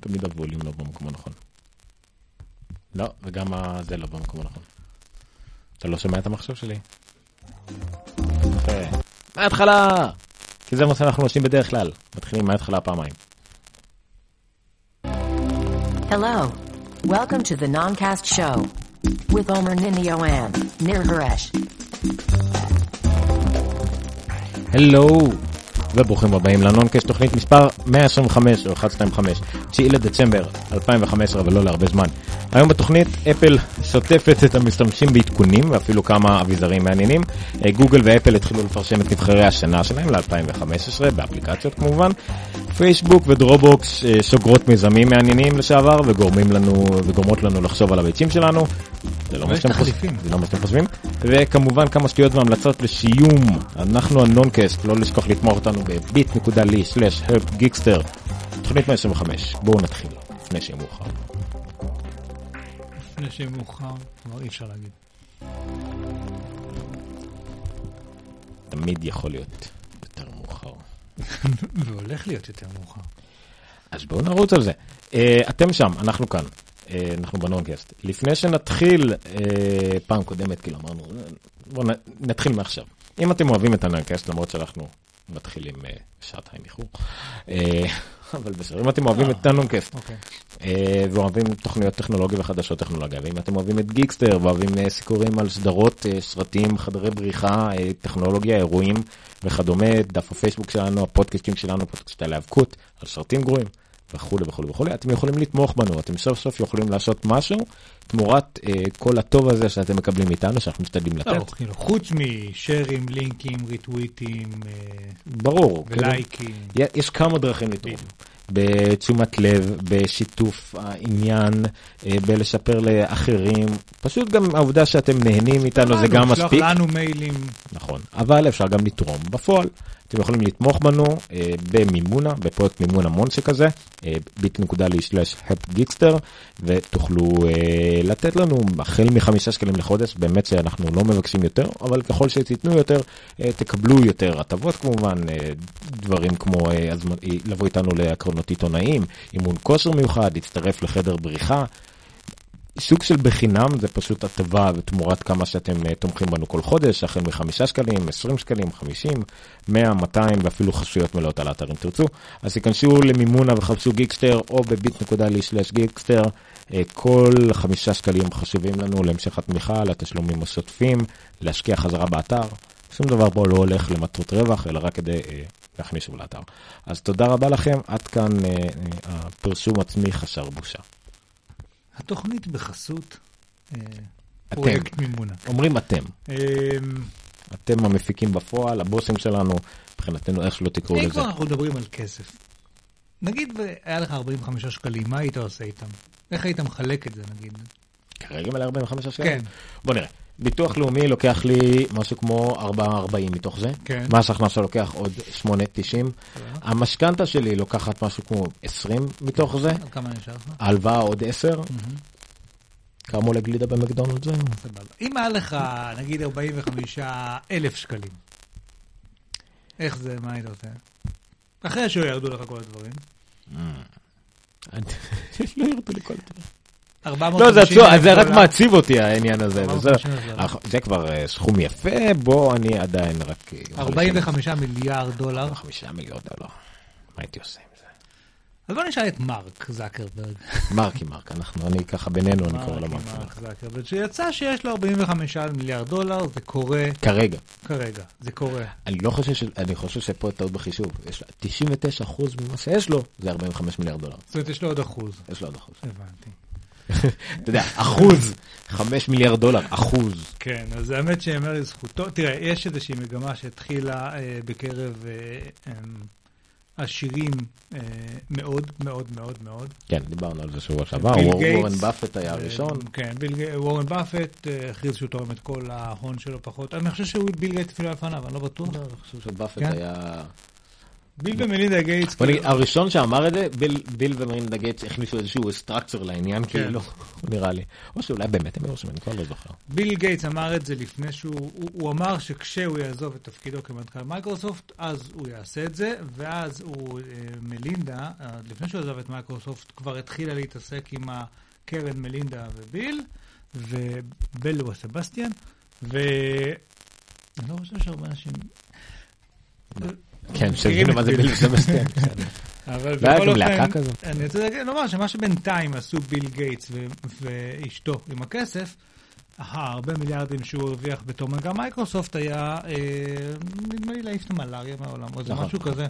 תמיד הווליום לא במקום הנכון. לא, וגם זה לא במקום הנכון. אתה לא שומע את המחשב שלי? יפה. מההתחלה! כי זה מה שאנחנו עושים בדרך כלל. מתחילים מההתחלה פעמיים. Hello. Welcome to the Noncast Show with Omer Ninio and Nir Haresh. הלו, וברוכים הבאים לנונקסט, תוכנית מספר 125 או 125, 9 לדצמבר 2015 ולא להרבה זמן. היום בתוכנית אפל שוטפת את המשתמשים בעדכונים ואפילו כמה אביזרים מעניינים. אה, גוגל ואפל התחילו לפרשם את נבחרי השנה שלהם ל-2015 באפליקציות כמובן. פייסבוק ודרובוקס אה, סוגרות מיזמים מעניינים לשעבר וגורמים לנו וגורמות לנו לחשוב על הביצים שלנו. זה לא מה שאתם חושבים. זה לא מה שאתם חושבים. וכמובן כמה שטויות והמלצות לשיום. אנחנו הנונקסט, לא לשכוח לתמוך אותנו ב-bit.ly/helpgeekster. תוכנית 125, בואו נתחיל, לפני שיהיה מאוחר. לפני שיהיה מאוחר, כבר אי אפשר להגיד. תמיד יכול להיות יותר מאוחר. והולך להיות יותר מאוחר. אז בואו נרוץ על זה. Uh, אתם שם, אנחנו כאן, אנחנו בנונקאסט. לפני שנתחיל, אה, פעם קודמת כאילו אמרנו, בואו נתחיל מעכשיו. אם אתם אוהבים את הנונקאסט, למרות שאנחנו מתחילים אה, שעתיים איחור, אבל בסדר, אם אתם אוהבים את הנונקאסט, אוקיי. אה, ואוהבים תוכניות טכנולוגיה וחדשות טכנולוגיה, ואם אתם אוהבים את גיקסטר ואוהבים אה, סיקורים על סדרות, אה, סרטים, חדרי בריחה, אה, טכנולוגיה, אירועים וכדומה, דף הפייסבוק שלנו, הפודקאסטים שלנו, פודקאסט על האבקות, על סרטים גרועים וכולי וכולי וכולי, אתם יכולים לתמוך בנו, אתם סוף סוף יכולים לעשות משהו תמורת אה, כל הטוב הזה שאתם מקבלים מאיתנו, שאנחנו משתדלים לתת. לא, כאילו, חוץ משרים, לינקים, ריטוויטים אה, ברור. כאילו, ולייקים. יש כמה דרכים. בדיוק. בתשומת לב, בשיתוף העניין, אה, בלשפר לאחרים, פשוט גם העובדה שאתם נהנים איתנו זה גם מספיק. לנו מיילים. נכון, אבל אפשר גם לתרום בפועל. אתם יכולים לתמוך בנו אה, במימונה, בפרויקט מימון המון שכזה, אה, bit.ly/helpgeekster, ותוכלו אה, לתת לנו החל מחמישה שקלים לחודש, באמת שאנחנו לא מבקשים יותר, אבל ככל שתיתנו יותר, אה, תקבלו יותר הטבות כמובן, אה, דברים כמו אה, הזמ- אה, לבוא איתנו להקרנות עיתונאים, אימון כושר מיוחד, להצטרף לחדר בריחה. סוג של בחינם זה פשוט הטבה ותמורת כמה שאתם אה, תומכים בנו כל חודש, החל מחמישה שקלים, 20 שקלים, 50, 100, 200 ואפילו חסויות מלאות על האתר אם תרצו. אז תיכנסו למימונה וחפשו גיקסטר או בביט.לי/גיקסטר. אה, כל חמישה שקלים חשובים לנו להמשך התמיכה, לתשלומים השוטפים, להשקיע חזרה באתר. שום דבר פה לא הולך למטרות רווח, אלא רק כדי אה, להכניס לאתר. אז תודה רבה לכם, עד כאן אה, אה, הפרסום עצמי חשר בושה. התוכנית בחסות אה, אתם. פרויקט מימונה. אומרים אתם. אה, אתם המפיקים בפועל, הבוסים שלנו, מבחינתנו איך שלא תקראו אם לזה. כבר אנחנו מדברים על כסף, נגיד והיה לך 45 שקלים, מה היית עושה איתם? איך היית מחלק את זה נגיד? כרגע מלא 45 שקלים? כן. בוא נראה. ביטוח לאומי לוקח לי משהו כמו 4.40 מתוך זה. כן. מס הכנסה לוקח עוד 8.90. המשכנתה שלי לוקחת משהו כמו 20 מתוך זה. כמה נשאר לך? ההלוואה עוד 10. כמה עולה גלידה במקדונלד זה? סבבה. אם היה לך, נגיד, 45 אלף שקלים, איך זה, מה היית עושה? אחרי שירדו לך כל הדברים. לא ירדו לי כל דבר. 450 לא, זה עצוב, זה רק דולר. מעציב אותי העניין הזה. וזה- 450 אלף דולר. זה כבר אה, סכום יפה, בוא אני עדיין רק... אה, יכול לשלם. 45 מיליארד דולר. דולר. מה הייתי עושה עם זה? אז בוא נשאל את מרק זקרברג. מרקי מרק, אנחנו, אני ככה בינינו, אני קורא לו מרק. מרק זקרברג, שיצא שיש לו 45 מיליארד דולר, זה קורה כרגע. כרגע, זה קורה. אני לא חושב ש... אני חושב שפה טעות בחישוב. יש לה 99 אחוז ממה שיש לו, זה 45 מיליארד דולר. זאת אומרת, יש לו עוד אחוז. יש לו עוד אחוז. הבנתי. אתה יודע, אחוז, 5 מיליארד דולר, אחוז. כן, אז האמת שיאמר לזכותו, תראה, יש איזושהי מגמה שהתחילה אה, בקרב אה, עשירים אה, מאוד מאוד מאוד מאוד. כן, דיברנו על זה שבוע שעבר, וור- גייטס, וורן באפט היה הראשון. אה, כן, ביל וורן באפט אה, הכריז שהוא תורם את כל ההון שלו פחות. אני חושב שהוא ביל גייט אפילו לפניו, אני לא בטוח. אני חושב שבאפט כן. היה... ביל ומלינדה גייטס, כאילו, הראשון שאמר את זה, ביל- ומלינדה גייטס הכניסו איזשהו structure לעניין, כן. כאילו, נראה לי. או שאולי באמת הם יורשים, אני כבר לא זוכר. ביל גייטס אמר את זה לפני שהוא, הוא, אמר שכשהוא יעזוב את תפקידו כמנכ"ל מייקרוסופט, אז הוא יעשה את זה, ואז הוא, אה, מלינדה, אה, לפני שהוא עזב את מייקרוסופט, כבר התחילה להתעסק עם הקרן מלינדה וביל, ובל וסבסטיאן, ואני לא חושב שהרבה אנשים... כן, שהבינו את מה זה ביל. בסדר. אבל והיה בכל אופן. אני רוצה להגיד- לומר שמה שבינתיים עשו ביל גייטס ואשתו עם הכסף, הרבה מיליארדים שהוא הרוויח בתור מנכ"ל מייקרוסופט היה, אה, נדמה לי להעיף את המלאריה מהעולם, או איזה נכון. משהו כזה.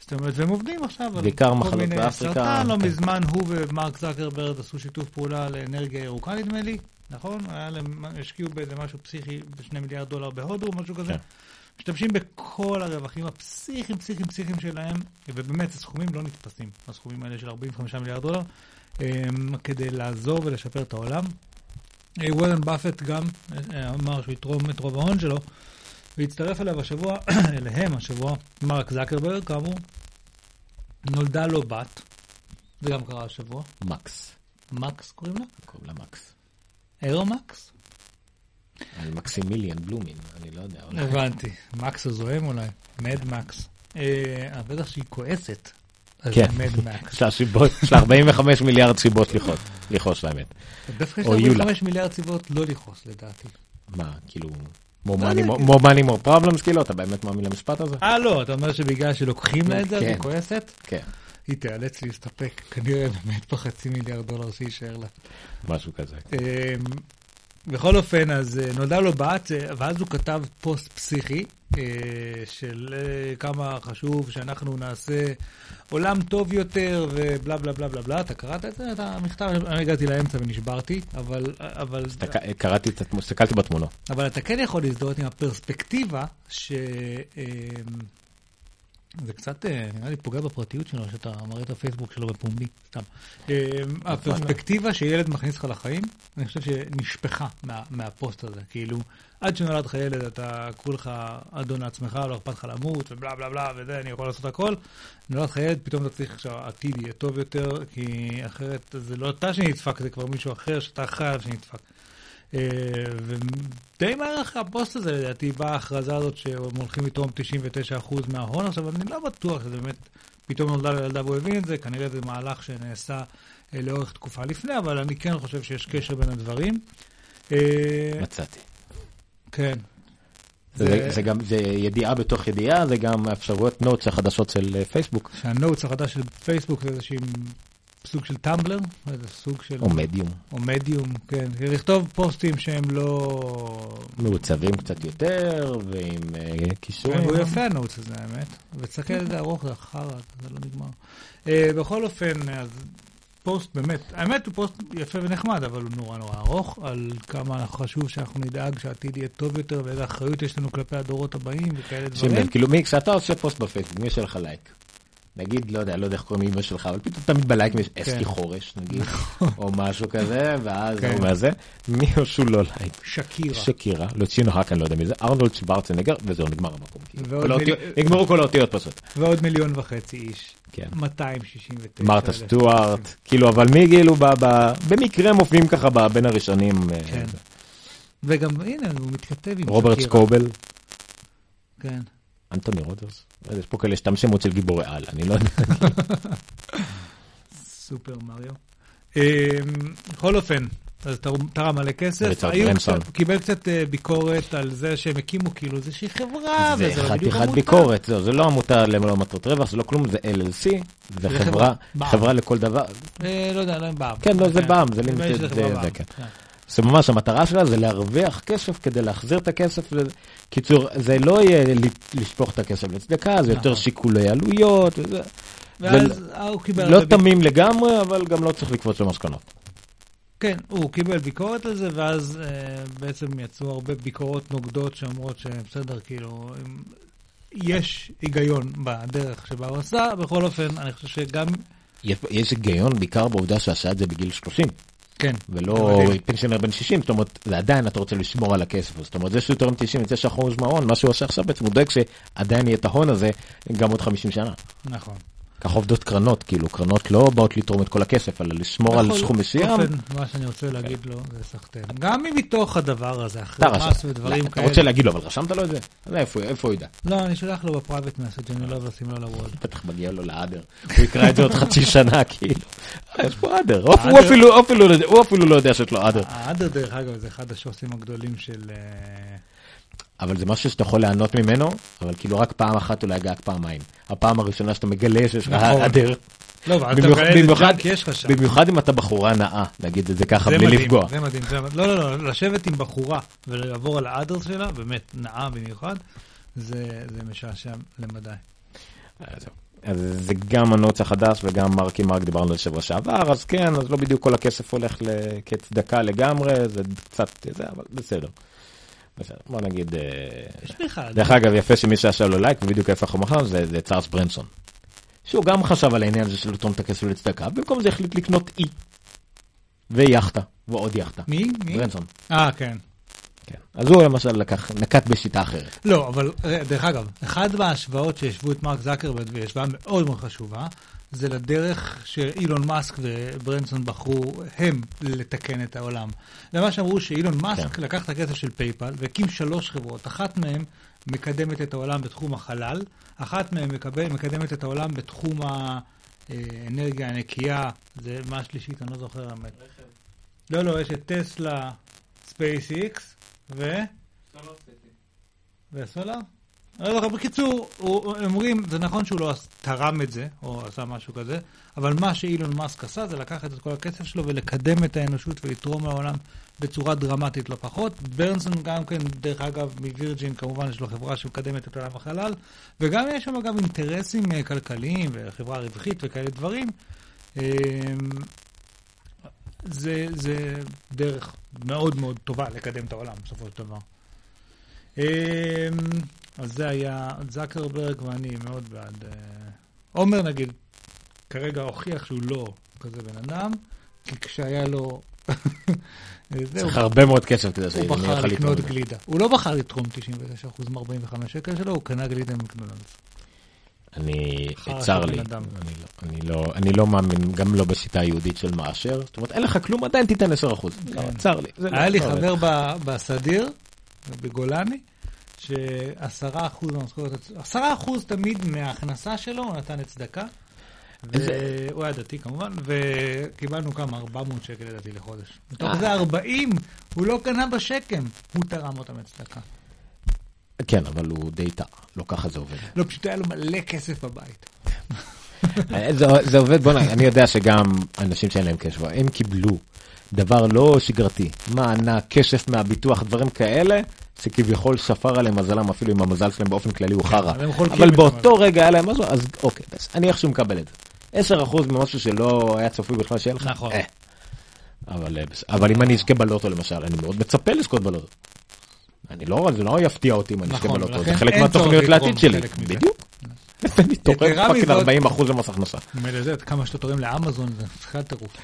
זאת אומרת, והם עובדים עכשיו על כל מיני. סרטן, לא כן. מזמן הוא ומרק זקרברד עשו שיתוף פעולה לאנרגיה ירוקה נדמה לי, נכון? היה להם, השקיעו באיזה משהו פסיכי בשני מיליארד דולר בהודו, משהו כזה. משתמשים בכל הרווחים הפסיכיים, פסיכיים, פסיכיים שלהם, ובאמת, הסכומים לא נתפסים, הסכומים האלה של 45 מיליארד דולר, כדי לעזור ולשפר את העולם. אה, וורן באפט גם אה, אמר שהוא יתרום את רוב ההון שלו, והצטרף אליו השבוע, אליהם השבוע, מרק זקרברג, כאמור, נולדה לו בת, זה גם קרה השבוע, מקס. מקס קוראים לה? קוראים לה מקס. אירו-מקס? על מקסימיליאן בלומין, אני לא יודע. אולי. הבנתי, מקס הזוהם אולי, מד מקס. אה, בטח שהיא כועסת, אז כן. זה מד מקס. יש לה סיבות, יש לה 45 מיליארד סיבות לכעוס, לכעוס לאמת. דווקא יש לה יולה. 45 מיליארד סיבות לא לכעוס לדעתי. מה, כאילו, more לא money more- money more problems, כאילו, אתה באמת מאמין למשפט הזה? אה לא, אתה אומר שבגלל שלוקחים לה את זה, אז היא כן. כועסת? כן, היא תיאלץ להסתפק כנראה באמת בחצי מיליארד דולר שיישאר לה. משהו כזה. בכל אופן, אז אה, נולדה לו בת, אה, ואז הוא כתב פוסט פסיכי אה, של כמה חשוב שאנחנו נעשה עולם טוב יותר ובלה בלה בלה בלה בלה. אתה קראת את זה? את המכתב? אני הגעתי לאמצע ונשברתי, אבל, אבל, קראתי הסתכלתי בתמונות. אבל אתה כן יכול להזדהות עם הפרספקטיבה ש... זה קצת, אה, נראה לי, פוגע בפרטיות שלו, שאתה מראה את הפייסבוק שלו בפומבי, סתם. אה, הפרספקטיבה שילד מכניס לך לחיים, אני חושב שנשפכה מה, מהפוסט הזה. כאילו, עד שנולד לך ילד, אתה כולך אדון לעצמך, לא אכפת לך למות, ובלה בלה בלה, וזה, אני יכול לעשות הכל. נולד לך ילד, פתאום אתה צריך שהעתיד יהיה טוב יותר, כי אחרת זה לא אתה שנדפק, זה כבר מישהו אחר שאתה עליו שנדפק. אה, ודי מהר אחרי הפוסט הזה, לדעתי, באה ההכרזה הזאת שהם הולכים לתרום 99% מההון. עכשיו, אני לא בטוח שזה באמת, פתאום נולדה לו ילדה והוא הבין את זה, כנראה זה מהלך שנעשה אה, לאורך תקופה לפני, אבל אני כן חושב שיש קשר בין הדברים. אה, מצאתי. כן. זה זה גם, זה ידיעה בתוך ידיעה, זה גם אפשרויות notes החדשות של פייסבוק, שה notes החדש של פייסבוק זה איזשהו סוג של טמבלר, איזה סוג של... או מדיום, או מדיום, כן. לכתוב פוסטים שהם לא... מעוצבים קצת יותר, ועם אה, קישורים. כן, הוא יפה ה notes הזה, האמת. ותסתכל על זה ארוך, זה חרא, זה לא נגמר. אה, בכל אופן, אז פוסט באמת, האמת הוא פוסט יפה ונחמד, אבל הוא נורא נורא ארוך, על כמה חשוב שאנחנו נדאג שהעתיד יהיה טוב יותר, ואיזה אחריות יש לנו כלפי הדורות הבאים וכאלה דברים. כאילו, מי, כשאתה עושה פוסט בפייסבוק, מי יש לך לייק? נגיד, לא יודע, לא יודע איך קוראים לאמא שלך, אבל פתאום תמיד בלייקים יש אסקי חורש, נגיד, או משהו כזה, ואז כן. הוא מהזה, מי עשו לו לייק? שקירה. שקירה, לוצינו האק, אני לא יודע מי זה, ארנולד שוורצנגר, וזהו, נגמר המקום. נגמרו כל האותיות פשוט. ועוד מיליון וחצי איש. כן. 269. מרתה. סטוארט, כאילו, אבל מי כאילו, במקרה מופיעים ככה בין הראשונים, אה, כן. וגם, הנה, הוא מתכתב עם רוברט שקירה. סקובל, כן. אנטוני רודרס, לא יש פה כאלה סתם שמות של גיבורי על, אני לא יודע. סופר מריו. אמ, בכל אופן, אז תרם- מלא כסף. קיבל קצת אה, ביקורת על זה שהם הקימו כאילו איזושהי חברה, זה וזה לא בדיוק חתיכת עמותה. ביקורת, זה לא עמותה ללא מטרות רווח, זה לא כלום, זה LLC, זה חברה, חברה, בע"מ. חברה לכל דבר, אה, לא יודע, לא עם בע"מ. כן, לא, זה בע"מ, זה זה בע"מ, כן. זה ממש המטרה שלה זה להרוויח כסף כדי להחזיר את הכסף. קיצור, זה לא יהיה לשפוך את הכסף לצדקה, זה יותר נכון. שיקולי עלויות, וזה ואז הוא קיבל... לא תמים לגמרי, אבל גם לא צריך לקפוץ למסקנות. כן, הוא קיבל ביקורת על זה, ואז אה, בעצם יצאו הרבה ביקורות נוגדות שאומרות שבסדר, כאילו, אם- יש היגיון בדרך שבה הוא עשה, בכל אופן, אני חושב שגם... יש- יש היגיון בעיקר בעובדה שעשה את זה בגיל 30. כן. ולא. פנסיונר בן 60, זאת אומרת, זה עדיין אתה רוצה לשמור על הכסף, זאת אומרת, זה שהוא תורם 99% מההון, מה שהוא עושה עכשיו בעצם, הוא דואג שעדיין יהיה את ההון הזה גם עוד 50 שנה. נכון. ככה עובדות קרנות, כאילו, קרנות לא באות לתרום את כל הכסף, אלא לשמור על בכל סכום מסוים. אופן, מה שאני רוצה להגיד לו זה סחטיין. גם אם מתוך הדבר הזה, אחרי מס ודברים אתה רוצה כאלה. להגיד לו, אבל רשמת לו את זה? אז איפה הוא ידע? לא, אני שולח לו בפרייבט מסג' אני לא אשים לו לוואד. בטח מגיע לו לאדר, הוא יקרא את זה עוד חצי שנה, כאילו. אה, יש פה אדר, הוא אפילו- לא יודע- הוא אפילו לא יודע שיש לו אדר. האדר, דרך אגב, זה אחד השוסים הגדולים של... אה, אבל זה משהו שאתה יכול ליהנות ממנו, אבל כאילו רק פעם אחת אולי גג פעמיים. הפעם הראשונה שאתה מגלה שיש לך נכון. אדר, לא, אבל אתה מגלה את זה במיוחד- junk, יש לך שם. במיוחד אם אתה בחורה נאה, נגיד את זה ככה, בלי לפגוע. זה מדהים, זה מדהים. לא, לא, לא, לשבת עם בחורה ולעבור על ה others שלה, באמת נאה במיוחד, זה משעשע למדי. אז זהו. אז זה גם ה notes החדש וגם מרקי מרק דיברנו על שבוע שעבר, אז כן, אז לא בדיוק כל הכסף הולך כצדקה לגמרי, זה קצת זה, אבל בסדר. בסדר, בוא נגיד... יש בכלל. דרך אגב, יפה שמי שעשה לו לייק, ובדיוק איפה אנחנו מחר, זה, זה ריצ'ארד ברנסון. שהוא גם חשב על העניין הזה של לתרום את הכסף לצדקה, במקום זה החליט לקנות אי. ויאכטה, ועוד יאכטה. מי? מי? ברנסון. אה, כן. כן. אז הוא למשל לקח, נקט בשיטה אחרת. לא, אבל אה, דרך אגב, אחת מההשוואות שהשוו את מרק זקרברג, והיא השוואה מאוד מאוד חשובה, זה לדרך שאילון מאסק וברנסון בחרו הם לתקן את העולם. למה שאמרו שאילון מאסק כן. לקח את הכסף של PayPal והקים שלוש חברות, אחת מהן מקדמת את העולם בתחום החלל, אחת מהן מקבל, מקדמת את העולם בתחום האנרגיה הנקייה, זה מה השלישית, אני לא זוכר האמת. לא, לא, יש את טסלה, SpaceX ו... והסולר? אני לא זוכר, בקיצור, הוא- הם אומרים, זה נכון שהוא לא תרם את זה, או עשה משהו כזה, אבל מה שאילון מאסק עשה זה לקחת את כל הכסף שלו ולקדם את האנושות ולתרום לעולם בצורה דרמטית לא פחות. ברנסון גם כן, דרך אגב, מווירג'ין, כמובן יש לו חברה שמקדמת את עולם החלל, וגם יש שם אגב אינטרסים אה, כלכליים וחברה רווחית וכאלה דברים. אמ, זה, זה דרך מאוד מאוד טובה לקדם את העולם בסופו של דבר. אמ, אז זה היה זקרברג ואני מאוד בעד. אה, עומר נגיד, כרגע הוכיח שהוא לא כזה בן אדם, כי כשהיה לו... זהו, צריך הרבה מאוד כסף כדי הוא שאני בחר לתרום לקנות את זה. גלידה. הוא לא בחר לתרום 99% מ-45 שקל שלו, הוא קנה גלידה מקדונלדס. אני, צר לי. אני לא, אני לא, אני לא מאמין, גם לא בשיטה היהודית של מאשר, זאת אומרת, אין לך כלום, עדיין תיתן 10%. לא, צר לי. לא- כן. היה לי. חבר בסדיר, בגולני, שעשרה אחוז מהמשכורת, עשרה אחוז תמיד מההכנסה שלו הוא נתן לצדקה. והוא היה דתי כמובן, וקיבלנו כמה, 400 שקל לדעתי לחודש. מתוך אה. זה 40, הוא לא קנה בשקם, הוא תרם אותם לצדקה. כן, אבל הוא די טעה, לא ככה זה עובד. לא, פשוט היה לו מלא כסף בבית. זה, זה עובד, בוא נגיד, אני יודע שגם אנשים שאין להם כסף, הם קיבלו דבר לא שגרתי, מענק, כסף מהביטוח, דברים כאלה, שכביכול שפר עליהם מזלם, אפילו אם המזל שלהם באופן כללי הוא חרא. אבל באותו רגע היה להם משהו, אז אוקיי, אני איכשהו מקבל את זה. 10% ממשהו שלא היה צפוי בכלל שיהיה לך, נכון. אה. אבל, אה, אבל אם אני אזכה בלוטו למשל, אני מאוד מצפה לזכות בלוטו. אני לא, זה לא יפתיע אותי אם אני אזכה נכון, בלוטו, זה חלק מהתוכניות לעתיד שלי. בדיוק. אני תורם fucking מזאת- 40 אחוז למס הכנסה. מילא זה, כמה שאתה תורם לאמזון, זה בכלל טירוף.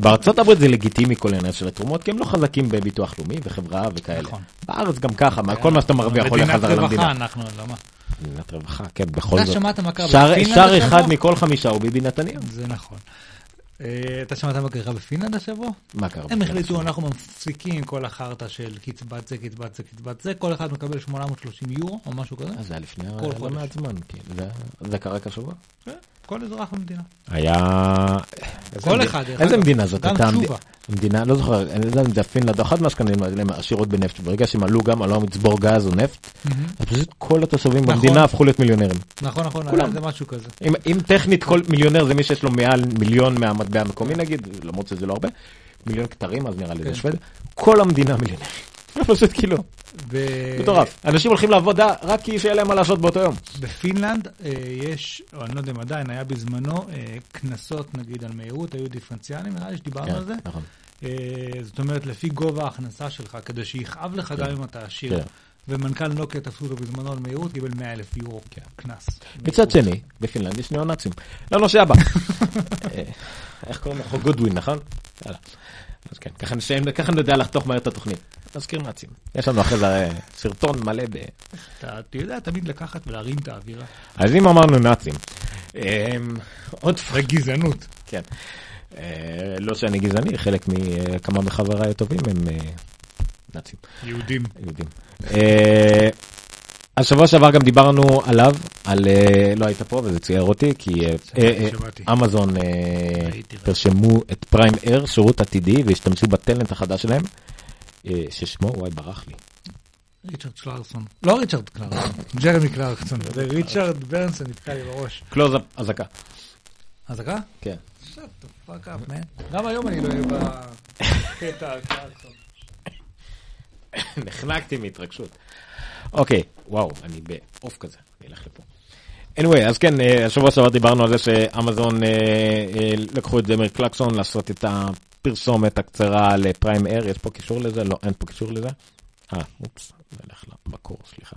בארצות הברית זה לגיטימי כל העניין של התרומות, כי הם לא חזקים בביטוח לאומי וחברה וכאלה. נכון. בארץ גם ככה, מה- כל מה שאתה מרוויח הולך חזרה מדינת למדינה. רווחה אנחנו, למה? מדינת רווחה, כן, בכל אתה זאת. שמעת מה קרה בפינלנד שר? אחד מכל חמישה הוא ביבי נתניהו. זה נכון. אה, אתה שמעת מה קרה בפינלנד השבוע? מה קרה? הם בפינלנד החליטו, השבוע? אנחנו מפסיקים כל החרטא של קצבת זה, קצבת זה, קצבת זה, כל אחד מקבל 830 יורו או משהו כזה. אה, זה היה לפני כל לא. מעט זמן, כן. זה- זה קרה כשבוע? כל אזרח במדינה. היה... איזה כל מדינה- אחד, דרך איזה. מדינה זאת? גם תשובה. המדינה, לא זוכר, אני לא יודע אם זה פינלנד או אחת מהשכנים האלה, הם עשירות בנפט. ברגע שהם עלו גם, עלו מצבור גז או נפט, אז פשוט כל התושבים נכון. במדינה הפכו להיות מיליונרים. נכון, נכון, כולם. זה משהו כזה. אם, אם טכנית כל מיליונר זה מי שיש לו מעל מיליון מהמטבע המקומי נגיד, למרות שזה לא הרבה, מיליון כתרים אז נראה לי זה כן. שוודיה, כל המדינה מיליונר. פשוט כאילו, מטורף. אנשים הולכים לעבודה רק כי שיהיה להם מה לעשות באותו יום. בפינלנד אה, יש, או אני לא יודע אם עדיין, היה בזמנו אה, קנסות נגיד על מהירות, היו דיפרנציאליים, נראה לי שדיברנו על זה. נכון. אה, זאת אומרת, לפי גובה ההכנסה שלך, כדי שיכאב לך גם אם אתה עשיר. כן. ומנכ"ל נוקיה תפסו אותו בזמנו על מהירות, קיבל 100 אלף יורו קנס. מצד שני, בפינלנד יש ניאו-נאצים. לנושא הבא. אה, איך קוראים? חוק גודווין, נכון? יאללה. אז כן, ככה נדע לחתוך מהר את התוכנית. נזכיר נאצים. יש לנו אחרי זה אה, סרטון מלא ב... אתה אתה יודע תמיד לקחת ולהרים את האווירה. אז אם אמרנו נאצים, אמ, עוד זה גזענות. כן. אה, לא שאני גזעני, חלק מכמה מחבריי הטובים הם אה, נאצים, יהודים. יהודים. אה, אז שבוע שעבר גם דיברנו עליו, על, אה, לא היית פה וזה צייר אותי, כי אה, אה, אה. אמזון אה. פרסמו את Prime Air, שירות עתידי, והשתמשו בטלנט החדש שלהם, אה, ששמו, וואי, ברח לי. ריצ'רד קלרקסון. לא ריצ'רד קלרסון, ג'רמי קלרקסון. זה ריצ'רד ברנסון נתקע לי בראש. קלוז-אפ אזעקה. אזעקה? כן. shut the fuck up, man. גם היום אני לא אהיה בקטע על קלרסון. נחנקתי מהתרגשות. אוקיי, וואו, אני בעוף כזה, אני אלך לפה. anyway, אז כן, אה, השבוע שעבר דיברנו על זה שאמזון אה, אה, לקחו את דמר קלקסון לעשות את הפרסומת הקצרה לפריים אייר, יש פה קישור לזה? לא, אין פה קישור לזה. אה, אופס, נלך למקור, סליחה.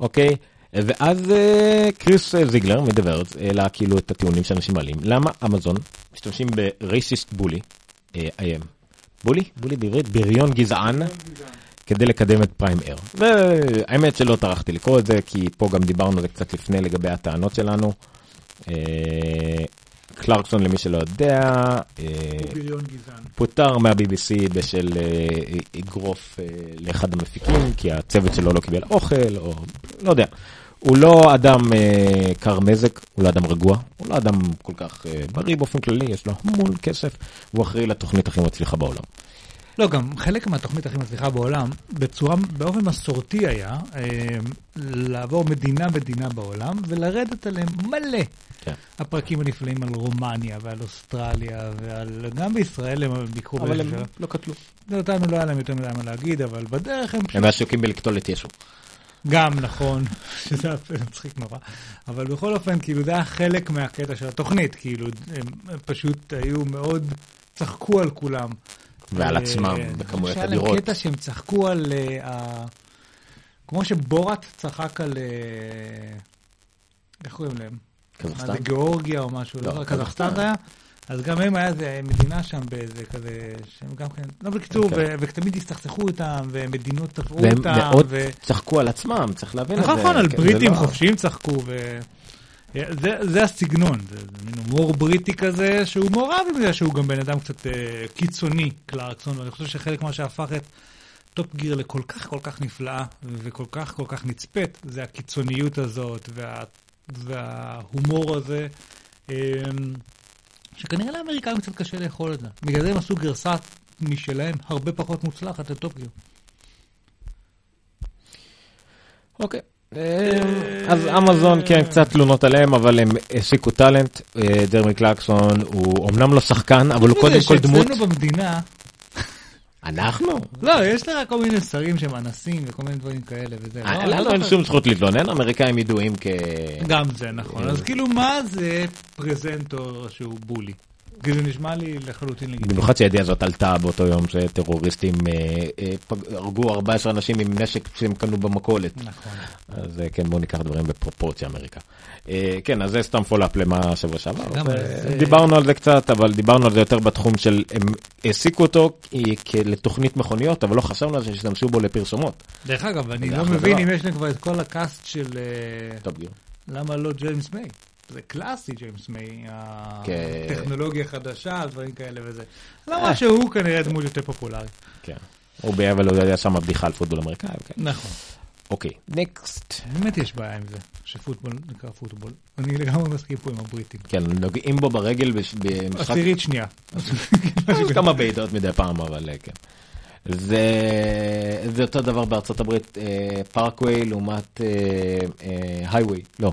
אוקיי, ואז אה, קריס אה, זיגלר מדבר, העלה כאילו את הטיעונים שאנשים מעלים. למה אמזון משתמשים ברייסיסט בולי, אה, אה, בולי? בולי בעברית? בריון גזען. כדי לקדם את פריים אייר. והאמת שלא טרחתי לקרוא את זה, כי פה גם דיברנו על זה קצת לפני לגבי הטענות שלנו. קלרקסון, למי שלא יודע, אה. פוטר מה-BBC בשל אה, אגרוף אה, לאחד המפיקים, כי הצוות שלו לא קיבל אוכל, או לא יודע. הוא לא אדם קר מזג, הוא לא אדם רגוע, הוא לא אדם כל כך בריא באופן כללי, יש לו המון כסף, והוא אחראי לתוכנית הכי מצליחה בעולם. לא, גם חלק מהתוכנית הכי מצליחה בעולם, בצורה, באופן מסורתי היה, אה, לעבור מדינה-מדינה בעולם ולרדת עליהם מלא. כן. הפרקים הנפלאים על רומניה ועל אוסטרליה ועל... גם בישראל הם ביקרו אבל הם לא קטלו. אותנו לא היה להם יותר מדי מה להגיד, אבל בדרך הם פשוט... הם עסוקים בלקטול את ישו. גם נכון, שזה היה מצחיק נורא. אבל בכל אופן, כאילו, זה היה חלק מהקטע של התוכנית, כאילו, הם פשוט היו מאוד, צחקו על כולם. ועל אה, עצמם בכמויות היה להם. קטע שהם צחקו על... אה, כמו שבורת צחק על... אה, איך קוראים להם? קזחסטן? זה, גיאורגיה או משהו? לא, לא, קזחסטן. היה? אז גם הם היה איזה מדינה שם באיזה כזה, שהם גם כן, לא בקיצור, כן. ו- ותמיד הסתכסכו איתם, ומדינות תבעו והם אותם, מאוד ו... צחקו על עצמם, צריך להבין את זה. נכון, נכון, על כן, בריטים לא- חופשיים צחקו, ו... זה, זה הסגנון, זה, זה מין הומור בריטי כזה, שהוא מעורב עם זה שהוא גם בן אדם קצת אה, קיצוני, קלרקסון, ואני חושב שחלק מה שהפך את Top Gear לכל כך כל כך נפלאה, וכל כך כל כך נצפית, זה הקיצוניות הזאת, וה, וההומור הזה, אה, שכנראה לאמריקאים קצת קשה לאכול את זה. בגלל זה הם עשו גרסה משלהם הרבה פחות מוצלחת לטופ גיר. אוקיי. אה, אז אמזון, כן, קצת תלונות עליהם, אבל הם העסיקו טאלנט. אה, ג'רמי קלקסון הוא אמנם לא שחקן, אבל הוא קודם כל דמות. שאצלנו במדינה, אנחנו? לא, יש לך כל מיני שרים שהם אנסים וכל מיני דברים כאלה וזה. לא, אה, לא לנו אין זוכר. שום זכות להתלונן, אמריקאים ידועים כ... גם זה נכון. אז כאילו, מה זה presenter שהוא bully? כי זה נשמע לי לחלוטין לגיטימי. במיוחד שהידיעה הזאת עלתה באותו יום שטרוריסטים אה, אה, הרגו 14 אנשים עם נשק שהם קנו במכולת. נכון. אז אה, כן, בואו ניקח דברים בפרופורציה אמריקה. כן, אז זה סתם follow-up למה שבוע שעבר. דיברנו על זה קצת, אבל דיברנו על זה יותר בתחום של, הם העסיקו אותו לתוכנית מכוניות, אבל לא חשבנו על זה שהשתמשו בו לפרסומות. דרך אגב, אני לא מבין. אם יש להם כבר את כל ה cast של... למה לא ג'יימס מיי? זה קלאסי ג'יימס מיי, כן. הטכנולוגיה חדשה, דברים כאלה וזה. למרות שהוא כנראה דמות יותר פופולרית. כן. הוא אבל הוא יודע שם בדיחה על פוטבול אמריקאי. כן. נכון. אוקיי, next. באמת יש בעיה עם זה, שפוטבול נקרא פוטבול. אני לגמרי מסכים פה עם הבריטים. כן, נוגעים בו ברגל במשחק עשירית שנייה. יש כמה בעיטות מדי פעם, אבל אה, כן. זה, זה אותו דבר בארצות הברית, parkway לעומת highway, לא.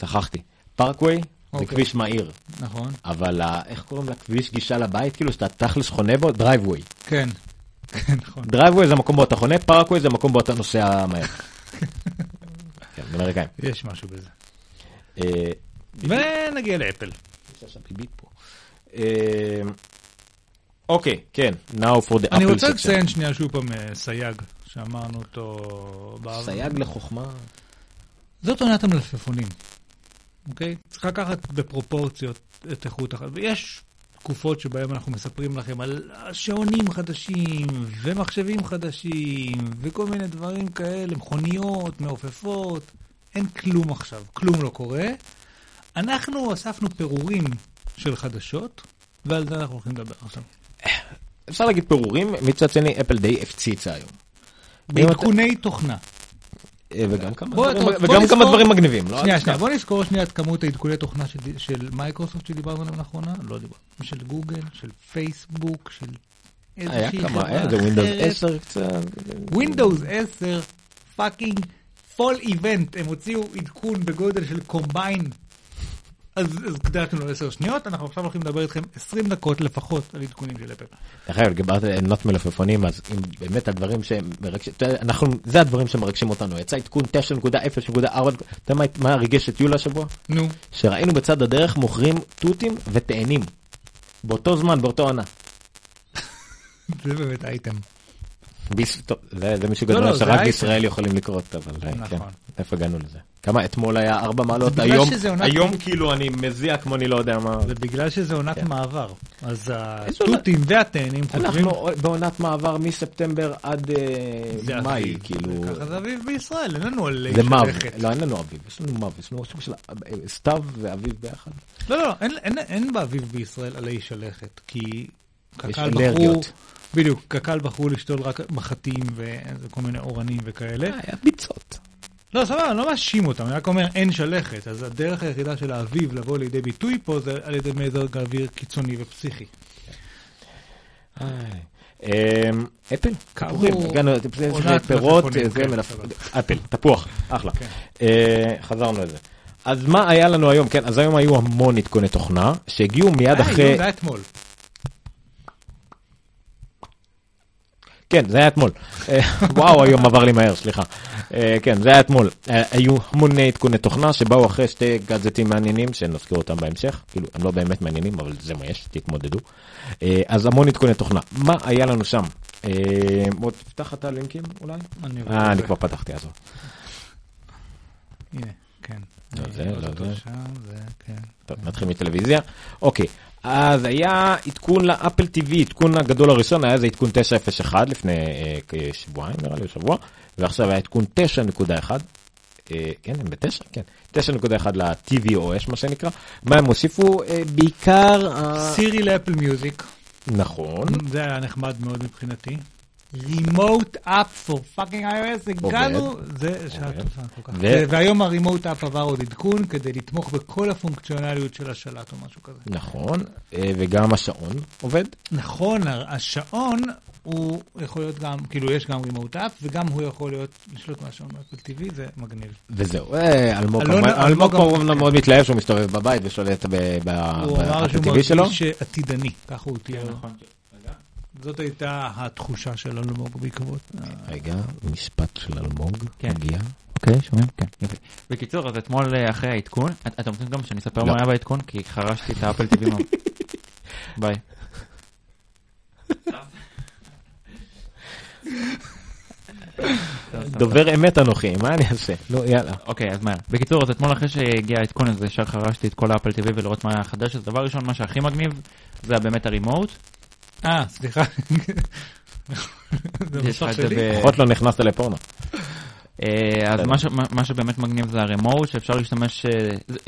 שכחתי. parkway זה אוקיי. כביש מהיר, נכון. אבל ה- איך קוראים לכביש גישה לבית, כאילו שאתה תכלס חונה בו? driveway. כן. כן, נכון. driveway זה המקום בו אתה חונה, parkway זה המקום בו אתה נוסע מהר. כן, אמריקאים. יש משהו בזה. אה, ונגיע לאפל. אה, אוקיי, כן, now for the אני Apple רוצה section. לציין שנייה שוב פעם אה, סייג, שאמרנו אותו. סייג לחוכמה. זאת עונת המלפפונים, אוקיי? צריך לקחת בפרופורציות את איכות החיים. ויש תקופות שבהן אנחנו מספרים לכם על שעונים חדשים, ומחשבים חדשים, וכל מיני דברים כאלה, מכוניות, מעופפות. אין כלום עכשיו, כלום לא קורה. אנחנו אספנו פירורים של חדשות, ועל זה אנחנו הולכים לדבר עכשיו. אפשר להגיד פירורים, מצד שני אפל די הפציצה היום. בעדכוני תוכנה. אה, וגם כמה דברים- כמה מגניבים. לא? שנייה, שנייה, תשכח. בוא נזכור שנייה את כמות העדכוני תוכנה של, של מייקרוסופט שדיברנו עליהם לאחרונה, לא דיברנו, של גוגל, של פייסבוק, של היה איזושהי כמה, חברה היה זה ווינדוס אחרת. 10 קצת. ווינדוס 10, fucking fall event, הם הוציאו עדכון בגודל של קומביין. אז, אז קדשנו לו 10 שניות, אנחנו עכשיו הולכים לדבר איתכם 20 דקות לפחות על עדכונים של אפל. דרך אגב, דיברת על עונת מלפפונים, אז אם באמת הדברים שהם מרגשים, אתה יודע, אנחנו, זה הדברים שמרגשים אותנו. יצא עדכון 9.0.4, אתה יודע מה ריגש את יולה השבוע? נו, שראינו בצד הדרך מוכרים תותים ותאנים. באותו זמן, באותו עונה. זה באמת אייטם. זה זה מישהו לא, גדול לא, זה שרק אייטם. בישראל יכולים לקרות, אבל אה, נכון. כן, איפה הגענו לזה? כמה אתמול היה ארבע מעלות, היום, כאילו אני מזיע כמו אני לא יודע מה. זה בגלל שזה עונת כן. מעבר. אז? התותים והטענים חושבים... אנחנו בעונת מעבר מספטמבר עד אה, זה מאי. כאילו, ככה זה אביב בישראל, אין לנו עלי זה מב, שלכת. לא אין לנו אביב, יש לנו מב, יש לנו סוג של סתיו ואביב ביחד. לא, לא, אין באביב בישראל עלי שלכת, כי קק"ל בחרו... בדיוק, קק"ל בחרו לשתול רק מחטים וכל מיני אורנים וכאלה. היה ביצות. לא, סבבה, אני לא מאשים אותם, אני רק אומר אין שלכת. אז הדרך היחידה של האביב לבוא לידי ביטוי פה זה על ידי מזג אוויר קיצוני ופסיכי. אמ, אפל, עונת פירות, כן. אפל, תפוח, אחלה. כן. אה, חזרנו לזה. אז מה היה לנו היום? כן, אז היום היו המון עדכוני תוכנה שהגיעו מיד אה, אחרי... יום, זה היה אתמול. כן, זה היה אתמול. אה, וואו, היום עבר לי מהר, סליחה. אה, כן, זה היה אתמול. אה, היו המוני עדכוני תוכנה שבאו אחרי שתי גאדג'טים מעניינים, שנזכיר אותם בהמשך. כאילו, הם לא באמת מעניינים, אבל זה מה יש, תתמודדו. אז המון עדכוני תוכנה. מה היה לנו שם? בוא תפתח את הלינקים אולי? אני אה, אני כבר פתחתי, עזוב. הנה, כן. לא זה, לא זה. זה, כן. טוב, נתחיל מטלוויזיה. אוקיי, אז היה עדכון לאפל TV, עדכון הגדול הראשון היה איזה עדכון 901 לפני אה, כשבועיים נראה לי, שבוע, ועכשיו היה עדכון 9.1. אה, כן, הם בתשע? כן. 9.1 ל-TVOS מה שנקרא. מה הם הוסיפו? אה, בעיקר... סירי לאפל מיוזיק, נכון. זה היה נחמד מאוד מבחינתי. רימוט אפ for fucking iOS, הגענו, זה שעה. טובה כל כך. ו- והיום הרימוט אפ עבר עוד עדכון כדי לתמוך בכל הפונקציונליות של השלט או משהו כזה. נכון, אה, וגם השעון עובד. נכון, השעון הוא יכול להיות גם, כאילו יש גם רימוט אפ, וגם הוא יכול להיות לשלוט מהשעון באפל TV, זה מגניב. וזהו, אה, אלמוג פה גם- מאוד מתלהב שהוא מסתובב בבית ושולט ב- ב- הוא אמר שהוא שלו. מרגיש עתידני, ככה הוא תיאר. זאת הייתה התחושה של אלמוג בעקבות. רגע, משפט של אלמוג כן. מגיע. אוקיי, שומעים? כן, יופי. בקיצור, אז אתמול אה, אחרי העדכון, את- אתם רוצים גם שאני אספר לא. מה היה בעדכון? כי חרשתי את האפל. מה- ביי. דובר אמת אנוכי, מה אני אעשה? נו, יאללה. אוקיי, אז מהר. בקיצור, אז אתמול אחרי שהגיע העדכון הזה, ישר חרשתי את כל האפל TV ולראות מה היה חדש, אז דבר ראשון, מה שהכי מגניב, זה באמת הרימוט. אה, סליחה. לפחות לא נכנסת לפורנו. אה, אז. מה ש- מה- מה שבאמת מגניב זה הרימוט, שאפשר להשתמש, אה,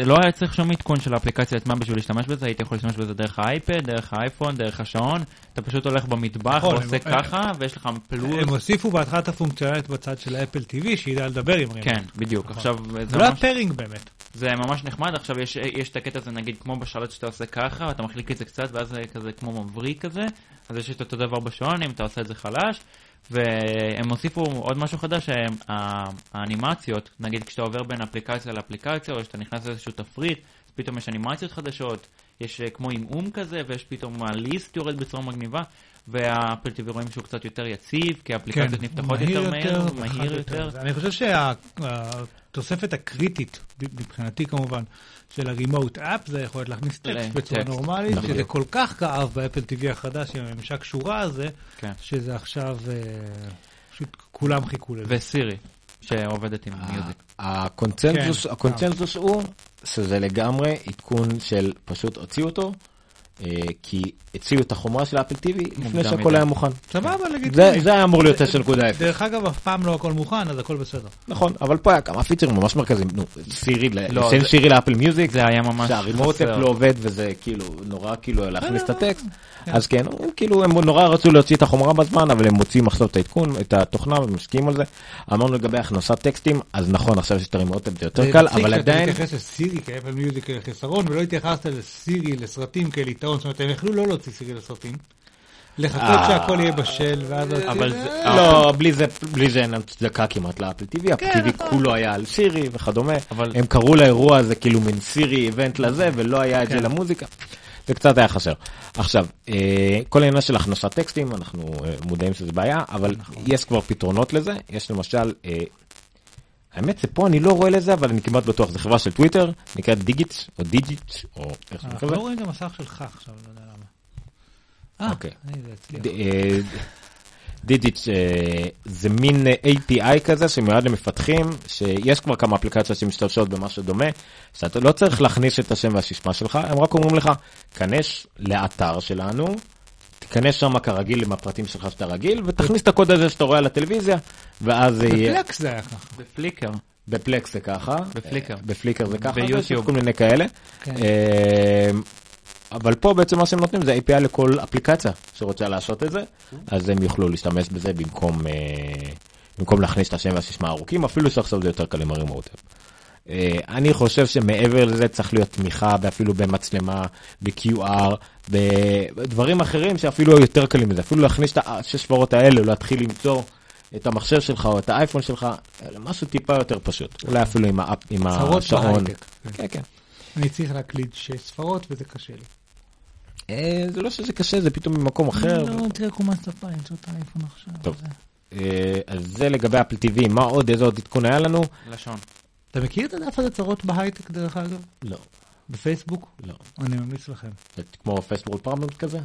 לא היה צריך שום עדכון של האפליקציה עצמה בשביל להשתמש בזה, הייתי יכול להשתמש בזה דרך האייפד, דרך האייפון, דרך השעון, אתה פשוט הולך במטבח נכון, ועושה הם- ככה, ויש לך פלוס, הם הוסיפו בהתחלה את הפונקציונלית בצד של ה Apple TV, שידע לדבר עם Remote. כן, בדיוק, נכון. עכשיו זה לא pairing באמת. זה ממש נחמד, עכשיו יש, יש את הקטע הזה נגיד כמו בשלט שאתה עושה ככה, ואתה מחליק את זה קצת, ואז זה כזה כמו מבריק כזה, אז יש את אותו דבר בשעון, אם אתה עושה את זה חלש, והם הוסיפו עוד משהו חדש, האנימציות, נגיד כשאתה עובר בין אפליקציה לאפליקציה, או שאתה נכנס לאיזשהו תפריט, פתאום יש אנימציות חדשות, יש אה, כמו עמעום כזה, ויש פתאום הליסט יורד בצורה מגניבה, TV רואים שהוא קצת יותר יציב, כי האפליקציות נפתחות יותר מהר, מהיר יותר. אני חושב שהתוספת הקריטית, מבחינתי כמובן, של הרימוט אפ, זה יכולת להכניס טקסט טקסט, בצורה נורמלית, נכון. שזה כל כך כאב באפל TV החדש עם הממשק שורה הזה, כן. שזה עכשיו, אה, פשוט כולם חיכו לזה. וסירי, שעובדת עם מיוזיק. הקונצנזוס, כן. הקונצנזוס הוא שזה לגמרי עדכון של פשוט הוציאו אותו, אה, כי הציעו את החומרה של אפל TV לפני שהכל. היה מוכן. סבבה, זה, לגיטימי. זה היה אמור להיות 9.0. דרך אגב, אף פעם לא הכל מוכן, אז הכל בסדר. נכון, אבל פה היה כמה פיצ'רים ממש מרכזיים. נו, סירי, לא, לשם זה- שירי לאפל מיוזיק, זה היה ממש חסר. לא עובד וזה כאילו נורא כאילו להכניס את לא, הטקסט. אז כן, כאילו הם נורא רצו להוציא את החומרה בזמן, אבל הם מוציאים עכשיו את העדכון, את התוכנה ומשקיעים על זה. אמרנו לגבי הכנסת טקסטים, אז נכון, עכשיו יש את הרימוטפ זה יותר קל, אבל עדיין... אתה מתייחס לסירי כאפל מיוזיק כחיסרון, ולא התייחסת לסירי לסרטים כאל יתרון, זאת אומרת, הם יכלו לא להוציא סירי לסרטים. לחכות אה. שהכל יהיה בשל, ואז אבל זה. לא, בלי זה, בלי זה אין הצדקה כמעט לאפל TV, אפל כן, TV נכון. כולו היה על סירי וכדומה, אבל- הם קראו לאירוע הזה כאילו מין סירי איבנט לזה, ולא היה את זה כן. למוזיקה. זה קצת היה חסר. עכשיו, אה, כל העניין של הכנסת טקסטים, אנחנו אה, מודעים שזה בעיה, אבל נכון. יש כבר פתרונות לזה, יש למשל, האמת זה פה אני לא רואה לזה, אבל אני כמעט בטוח, זו חברה של טוויטר, נקראת Digits, או Digits, או איך זה אנחנו נקרא. לא רואים את המסך שלך עכשיו, לא יודע למה. אה, אוקיי. זה אה, Digits אה, זה מין אה, API כזה שמיועד למפתחים, שיש כבר כמה אפליקציות שמשתמשות במשהו דומה, שאתה לא צריך להכניס את השם והסיסמה שלך, הם רק אומרים לך, כנס לאתר שלנו, תיכנס שם כרגיל עם הפרטים שלך שאתה רגיל, ותכניס את הקוד הזה שאתה רואה על הטלוויזיה, ואז זה יהיה... בפלקס זה היה ככה. בפליקר. בפלקס זה ככה, בפליקר. אה, בפליקר זה ככה, ביוטיוב. כל מיני כאלה. כן. אה, אבל פה בעצם מה שהם נותנים זה API לכל אפליקציה שרוצה לעשות את זה, אז הם יוכלו להשתמש בזה במקום, אה, במקום להכניס את השם והסיסמה הארוכים, אפילו שעכשיו זה יותר קל עם הרימוטר. אה, אני חושב שמעבר לזה צריך להיות תמיכה ואפילו במצלמה, ב-QR, בדברים אחרים שאפילו יותר קלים מזה, אפילו להכניס את השש שפרות האלה, להתחיל למצוא את המחשב שלך או את האייפון שלך, משהו טיפה יותר פשוט, אולי אפילו עם, ה app, עם צרות השעון. בהייטק. כן. כן, כן. אני צריך להקליד שש ספרות וזה קשה לי. אה, זה לא שזה קשה, זה פתאום ממקום אחר. לא, תראה לקום מהספה, למצוא את האייפון עכשיו. טוב. אה, אז זה לגבי אפל TV, מה עוד, איזה עוד עדכון היה לנו? לשון. אתה מכיר את הדף הזה צרות בהייטק דרך אגב? לא, בפייסבוק? לא. אני ממליץ לכם. זה כמו first world problems כזה?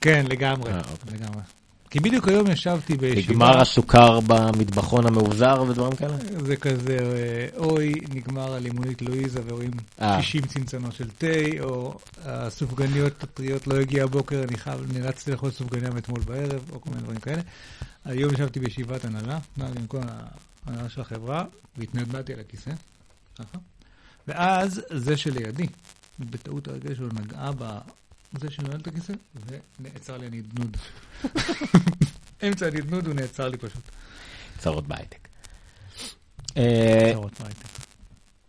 כן, לגמרי. אה, אוקיי. לגמרי. כי בדיוק היום ישבתי בישיבה. נגמר הסוכר במטבחון המאובזר ודברים כאלה? זה כזה, אה, אוי, נגמר הלימונית לואיזה ורואים אה. 60 צנצנות של תה, או הסופגניות הטריות לא הגיע הבוקר, אני חייב, נאלצתי לאכול סופגניה מאתמול בערב, או כל מיני דברים כאלה. היום ישבתי בישיבת הנהלה, נהל עם כל ההנהלה של החברה, והתנדנדתי על הכיסא, ככה. ואז זה שלידי, בטעות הרגל שלו נגעה בזה שנועל את הכיסא, ונעצר לי הנדנוד. אמצע הנדנוד הוא נעצר לי פשוט. צרות בהייטק. אה, צרות בהייטק.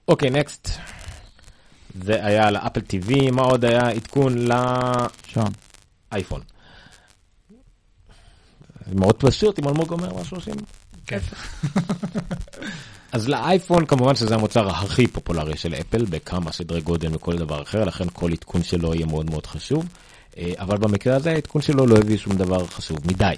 אוקיי, next. זה היה לאפל TV, מה עוד היה? עדכון שעון. לאייפון. זה מאוד פשוט, אם אלמוג אומר משהו עושים. כן. אז לאייפון כמובן שזה המוצר הכי פופולרי של אפל בכמה סדרי גודל מכל דבר אחר, לכן כל עדכון שלו יהיה מאוד מאוד חשוב. אה, אבל במקרה הזה העדכון שלו לא הביא שום דבר חשוב מדי.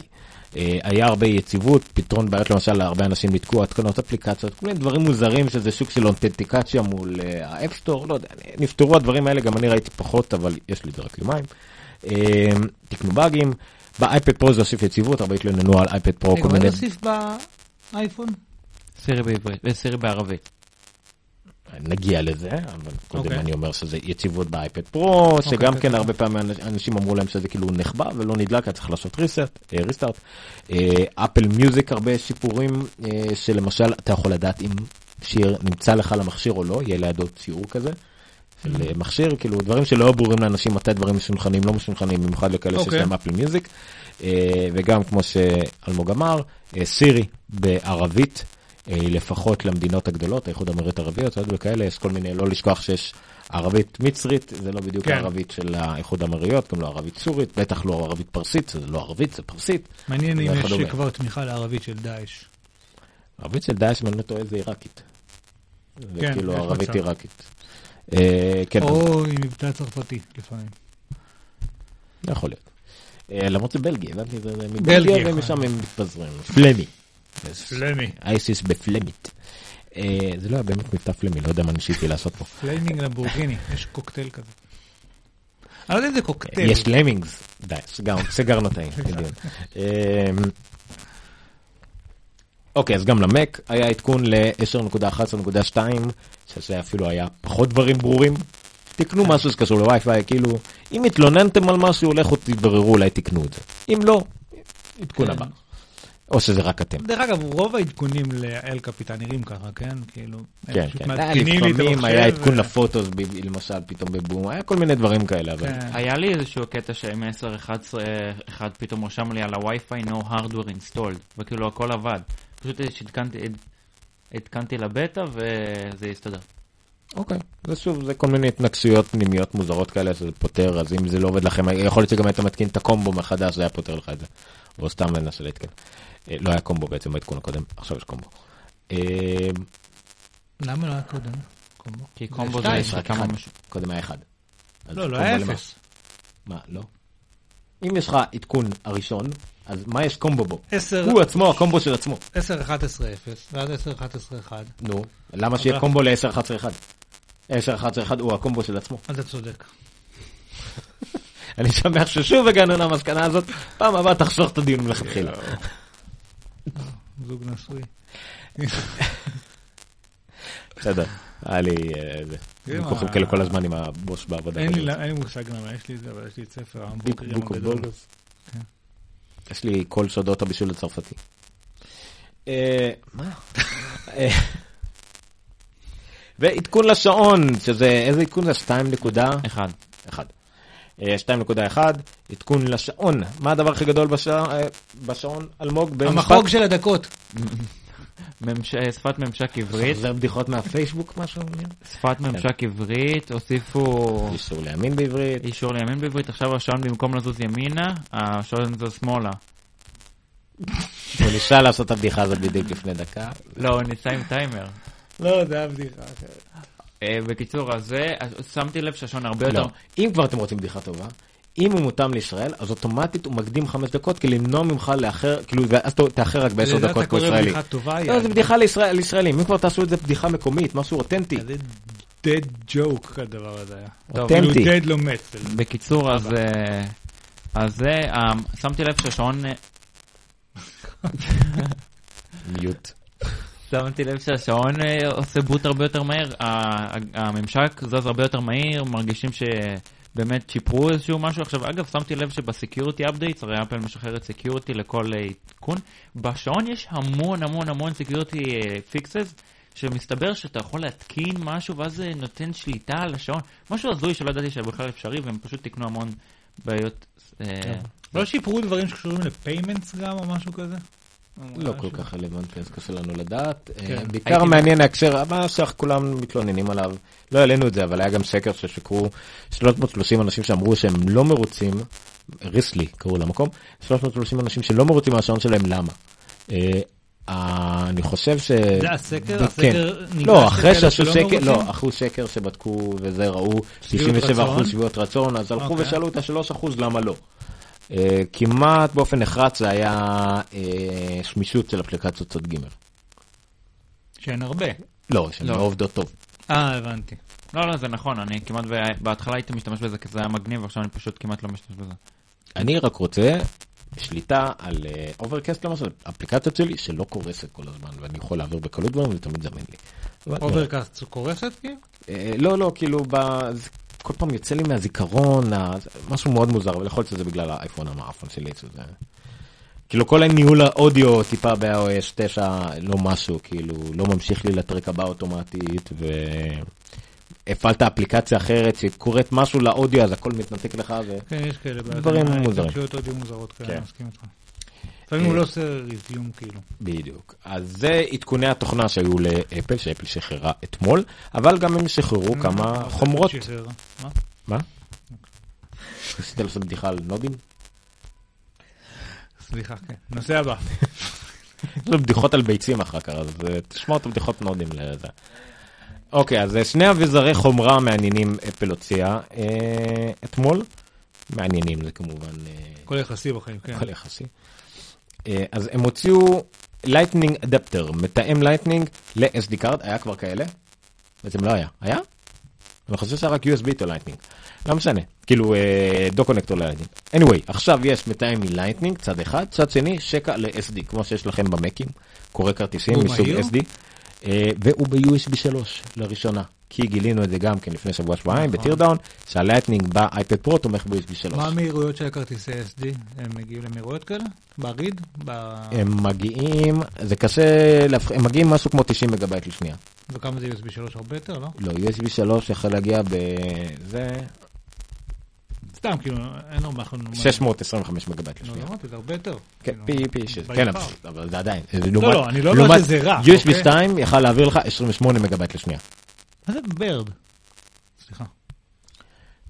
אה, היה הרבה יציבות, פתרון בעיות למשל להרבה אנשים נתקעו התקנות אפליקציות, כל מיני דברים מוזרים שזה שוק של אותנטיקציה מול אה, ה App Store, לא יודע, נפתרו הדברים האלה, גם אני ראיתי פחות, אבל יש לי זה רק יומיים. תקנו באגים, באייפד פרו זה הוסיף יציבות, הרבה התלוננו על אייפד פרו, כל רגע, מה מיני... להוסיף באייפון? סירי בעברית, וסירי בערבית. נגיע לזה, אבל קודם אוקיי. אני אומר שזה יציבות באייפד פרו, שגם אוקיי, כן אוקיי. הרבה פעמים אנשים אמרו להם שזה כאילו נחבא ולא נדלק, היה צריך לעשות ריסט, ריסטארט. אפל מיוזיק הרבה שיפורים אה, שלמשל אתה יכול לדעת אם שיר נמצא לך למכשיר או לא, יהיה לידו ציור כזה. של Mm-hmm. אה, מכשיר, כאילו דברים שלא ברורים לאנשים מתי דברים מסונכנים, לא מסונכנים, במיוחד לכאלה שיש אוקיי. להם אפל מיוזיק. אה, וגם כמו שאלמוג אמר, אה, סירי בערבית, אה, לפחות למדינות הגדולות, האיחוד האמירויות הערביות, וכאלה, יש כל מיני, לא לשכוח שיש ערבית מצרית, זה לא בדיוק כן. הערבית של האיחוד האמירויות, גם לא ערבית סורית, בטח לא ערבית פרסית, זה לא ערבית, זה פרסית. מעניין אם יש. כבר תמיכה לערבית של דאעש. ערבית של דאעש, אם אני לא טועה, זה עיראקית. זה כן, כאילו ערבית מצב. עיראקית. אה, כן, או עם מבטא צרפתי לפעמים. יכול להיות. אה, למרות שזה בלגיה, הבנתי, זה בלגיה, מבלגיה ומשם הם מתפזרים. פלמי. פלמי. אייסיס בפלמית. אה, זה לא היה באמת מבטא פלמי, לא יודע מה ניסיתי לעשות פה. Flaming Lamborghini, יש קוקטייל כזה. אני לא יודע אם זה קוקטייל. יש למינגס, די, סגרנו את העניין. אוקיי, אז גם למק היה עדכון ל-10.11.2, שזה אפילו היה פחות דברים ברורים. תקנו משהו שקשור לווי-פיי, כאילו, אם התלוננתם על משהו, לכו תבררו, אולי תקנו את זה. אם לא, עדכון כן. הבא. או שזה רק אתם. דרך אגב, רוב העדכונים לאל קפיטן נראים ככה, כן? כאילו, הם כן, פשוט כן. היה מעדכנים לי את לפעמים המחשב היה עדכון לפוטוס, ב- למשל, פתאום בבום, היה כל מיני דברים כאלה, אבל... כן. היה לי איזשהו קטע שעם 10, 11, אחד פתאום רשם לי על הווי-פיי no hardware installed, וכאילו הכל עבד. פשוט עדכנתי לבטא וזה הסתדר. אוקיי, זה שוב, זה כל מיני התנגשויות פנימיות מוזרות כאלה שזה פותר, אז אם זה לא עובד לכם, יכול להיות שגם היית מתקין את הקומבו מחדש, זה היה פותר לך את זה. או סתם מנסה להתקן. אה, לא היה קומבו בעצם בעדכון הקודם, עכשיו יש קומבו. אה, למה לא היה קודם? קומבו? כי קומבו זה רק כמה. קודם היה אחד. לא, לא היה? אפס. מה, לא? אם יש לך עדכון הראשון, אז מה יש קומבו בו? 10, הוא עצמו, הקומבו של עצמו. 10, 11, 0, ואז 10, 11, 1. נו, למה שיהיה אבל- קומבו ל-10-11-1? 10-11-1 הוא הקומבו של עצמו. אתה צודק. אני שמח ששוב הגענו למסקנה הזאת, פעם הבאה תחסוך את הדיון מלכתחילה. זוג נשוי. בסדר, היה לי אה. כן, ויכוחים כאלה כל הזמן עם הבוס בעבודה. אין לי מושג למה יש לי את זה, אבל יש לי את ספר ההמבורגרים הגדול. יש לי כל סודות הבישול הצרפתי. אה, מה? אה, ועדכון לשעון, שזה, איזה עדכון זה? 2.1. אחד. אה, 2.1, עדכון לשעון. מה הדבר הכי גדול אה, בשעון, אלמוג? המחוג של הדקות. ממש- אה, שפת ממשק עברית, חוזר בדיחות מהפייסבוק משהו? שפת ממשק עברית, הוסיפו איסור להאמין בעברית. אישור לימין בעברית, עכשיו השעון במקום לזוז ימינה, השעון זוז שמאלה. הוא ניסה לעשות את הבדיחה הזאת בדיוק לפני דקה. לא, הוא ניסה עם טיימר. לא, זה היה בדיחה אחרת. אה, בקיצור, אז זה, אז שמתי לב שהשעון הרבה יותר... לא, אם כבר אתם רוצים בדיחה טובה, אם הוא מותאם לישראל, אז אוטומטית הוא מקדים חמש דקות, כדי למנוע ממך לאחר, כאילו, ואז תאחר רק בעשר לזה דקות אתה כמו קורא ישראלי. בדיחה טובה, לא, זה בדיחה לישראל- לישראלים, אם כבר תעשו את זה בדיחה מקומית, משהו אותנטי. זה dead joke הדבר הזה היה. טוב, אותנטי. dead לא מת. בקיצור, אז... אה, אז זה, אה, שמתי לב שהשעון... אה, mute. שמתי לב שהשעון עושה boot הרבה יותר מהר, הממשק זז הרבה יותר מהיר, מרגישים שבאמת שיפרו איזשהו משהו. עכשיו, אגב, שמתי לב שב security updates, הרי אפל משחררת security לכל אה, עדכון, בשעון יש המון המון המון security fixes, שמסתבר שאתה יכול להתקין משהו ואז זה נותן שליטה על השעון, משהו הזוי שלא ידעתי שבכלל אפשרי, והם פשוט תיקנו המון בעיות. אה, לא שיפרו דברים שקשורים לפיימנטס גם או משהו כזה? לא כל כך רלוונטי, אז קשה לנו לדעת. כן. אה, בעיקר מעניין ההקשר, מה שכולם מתלוננים עליו, לא העלינו את זה, אבל היה גם סקר ששיקרו 330 אנשים שאמרו שהם לא מרוצים, ריסלי קראו למקום, 330 אנשים שלא מרוצים מהשעון שלהם, למה? אה, אה, אני חושב ש... זה הסקר? כן. הסקר ניגש לא, אחרי שעשו מרוצים? לא, אחוז סקר שבדקו וזה, ראו שביעות 97 רצון? אחוז שביעות רצון, אז הלכו אוקיי. ושאלו את ה-3 אחוז למה לא. אה, כמעט באופן נחרץ זה היה אה, שמישות של אפליקציות צד ג'. שאין הרבה. לא, שהן לא. לא עובדות טוב. אה, הבנתי. לא, לא, זה נכון, אני כמעט, ב- בהתחלה הייתי משתמש בזה כי זה היה מגניב, ועכשיו אני פשוט כמעט לא משתמש בזה. אני רק רוצה שליטה על Overcast למשל, אפליקציות שלי שלא קורסת כל הזמן, ואני יכול להעביר בקלות דברים וזה תמיד זמין לי. Overcast קורסת כאילו? אה, לא, לא, כאילו, ב- כל פעם יוצא לי מהזיכרון, משהו מאוד מוזר, אבל יכול להיות שזה בגלל האייפון המאפון שלי, שזה... כאילו כל הניהול האודיו טיפה ב-iOS 9 לא משהו, כאילו לא ממשיך לי ל track הבא אוטומטית, והפעלת אפליקציה אחרת שקוראת משהו לאודיו אז הכל מתנתק לך, ו... כן, יש כאלה. בעיות. דברים אה, מוזרים. התנגשויות אודיו מוזרות כאלה, כן. אני מסכים איתך. לפעמים הוא אה, לא עושה resume כאילו. בדיוק. אז זה עדכוני התוכנה שהיו לאפל, שאפל שחררה אתמול, אבל גם הם שחררו כמה חומרות. מה? מה? ניסית לעשות בדיחה על נודים? סליחה, כן. נושא הבא. יש לו בדיחות על ביצים אחר כך, אז אה, תשמור את הבדיחות נודים לזה. אוקיי, אז אה, שני אביזרי חומרה מעניינים אפל הוציאה אה, אתמול. מעניינים זה כמובן הכל יחסי בחיים, כן. הכל יחסי. אה, אז הם הוציאו Lightning adapter, מתאם Lightning ל- SD card, היה כבר כאלה? בעצם לא היה. היה? אני חושב שהיה רק USB או Lightning. לא משנה, כאילו אה, דו connector ל Lightning. anyway, עכשיו יש מתאם מ Lightning, צד אחד, צד שני, שקע ל-SD, כמו שיש לכם במקים, קורא כרטיסים מסוג? SD, אה, והוא ב-USB 3 לראשונה. כי גילינו את זה גם כן לפני שבוע שבועיים נכון. ב teardown, שה Lightning באייפד פרו תומך ב-USB 3. מה המהירויות של הכרטיסי SD? הם הגיעו למהירויות כאלה? ב read? ב- הם מגיעים, זה קשה, הם מגיעים משהו כמו 90 מגבייט לשנייה. וכמה זה USB 3? הרבה יותר, לא? לא, USB 3 יכול להגיע בזה סתם, כאילו, אין מה... 625 מגבייט לא, לשנייה. אמרתי, זה הרבה יותר. כן, כאילו. פי פי 6, by כן. אבל- זה עדיין. לא, לעומת- אני לא אומר שזה רע, USB אוקיי? 2 יכל להעביר לך 28 מגבייט לשנייה. מה זה ב read? סליחה.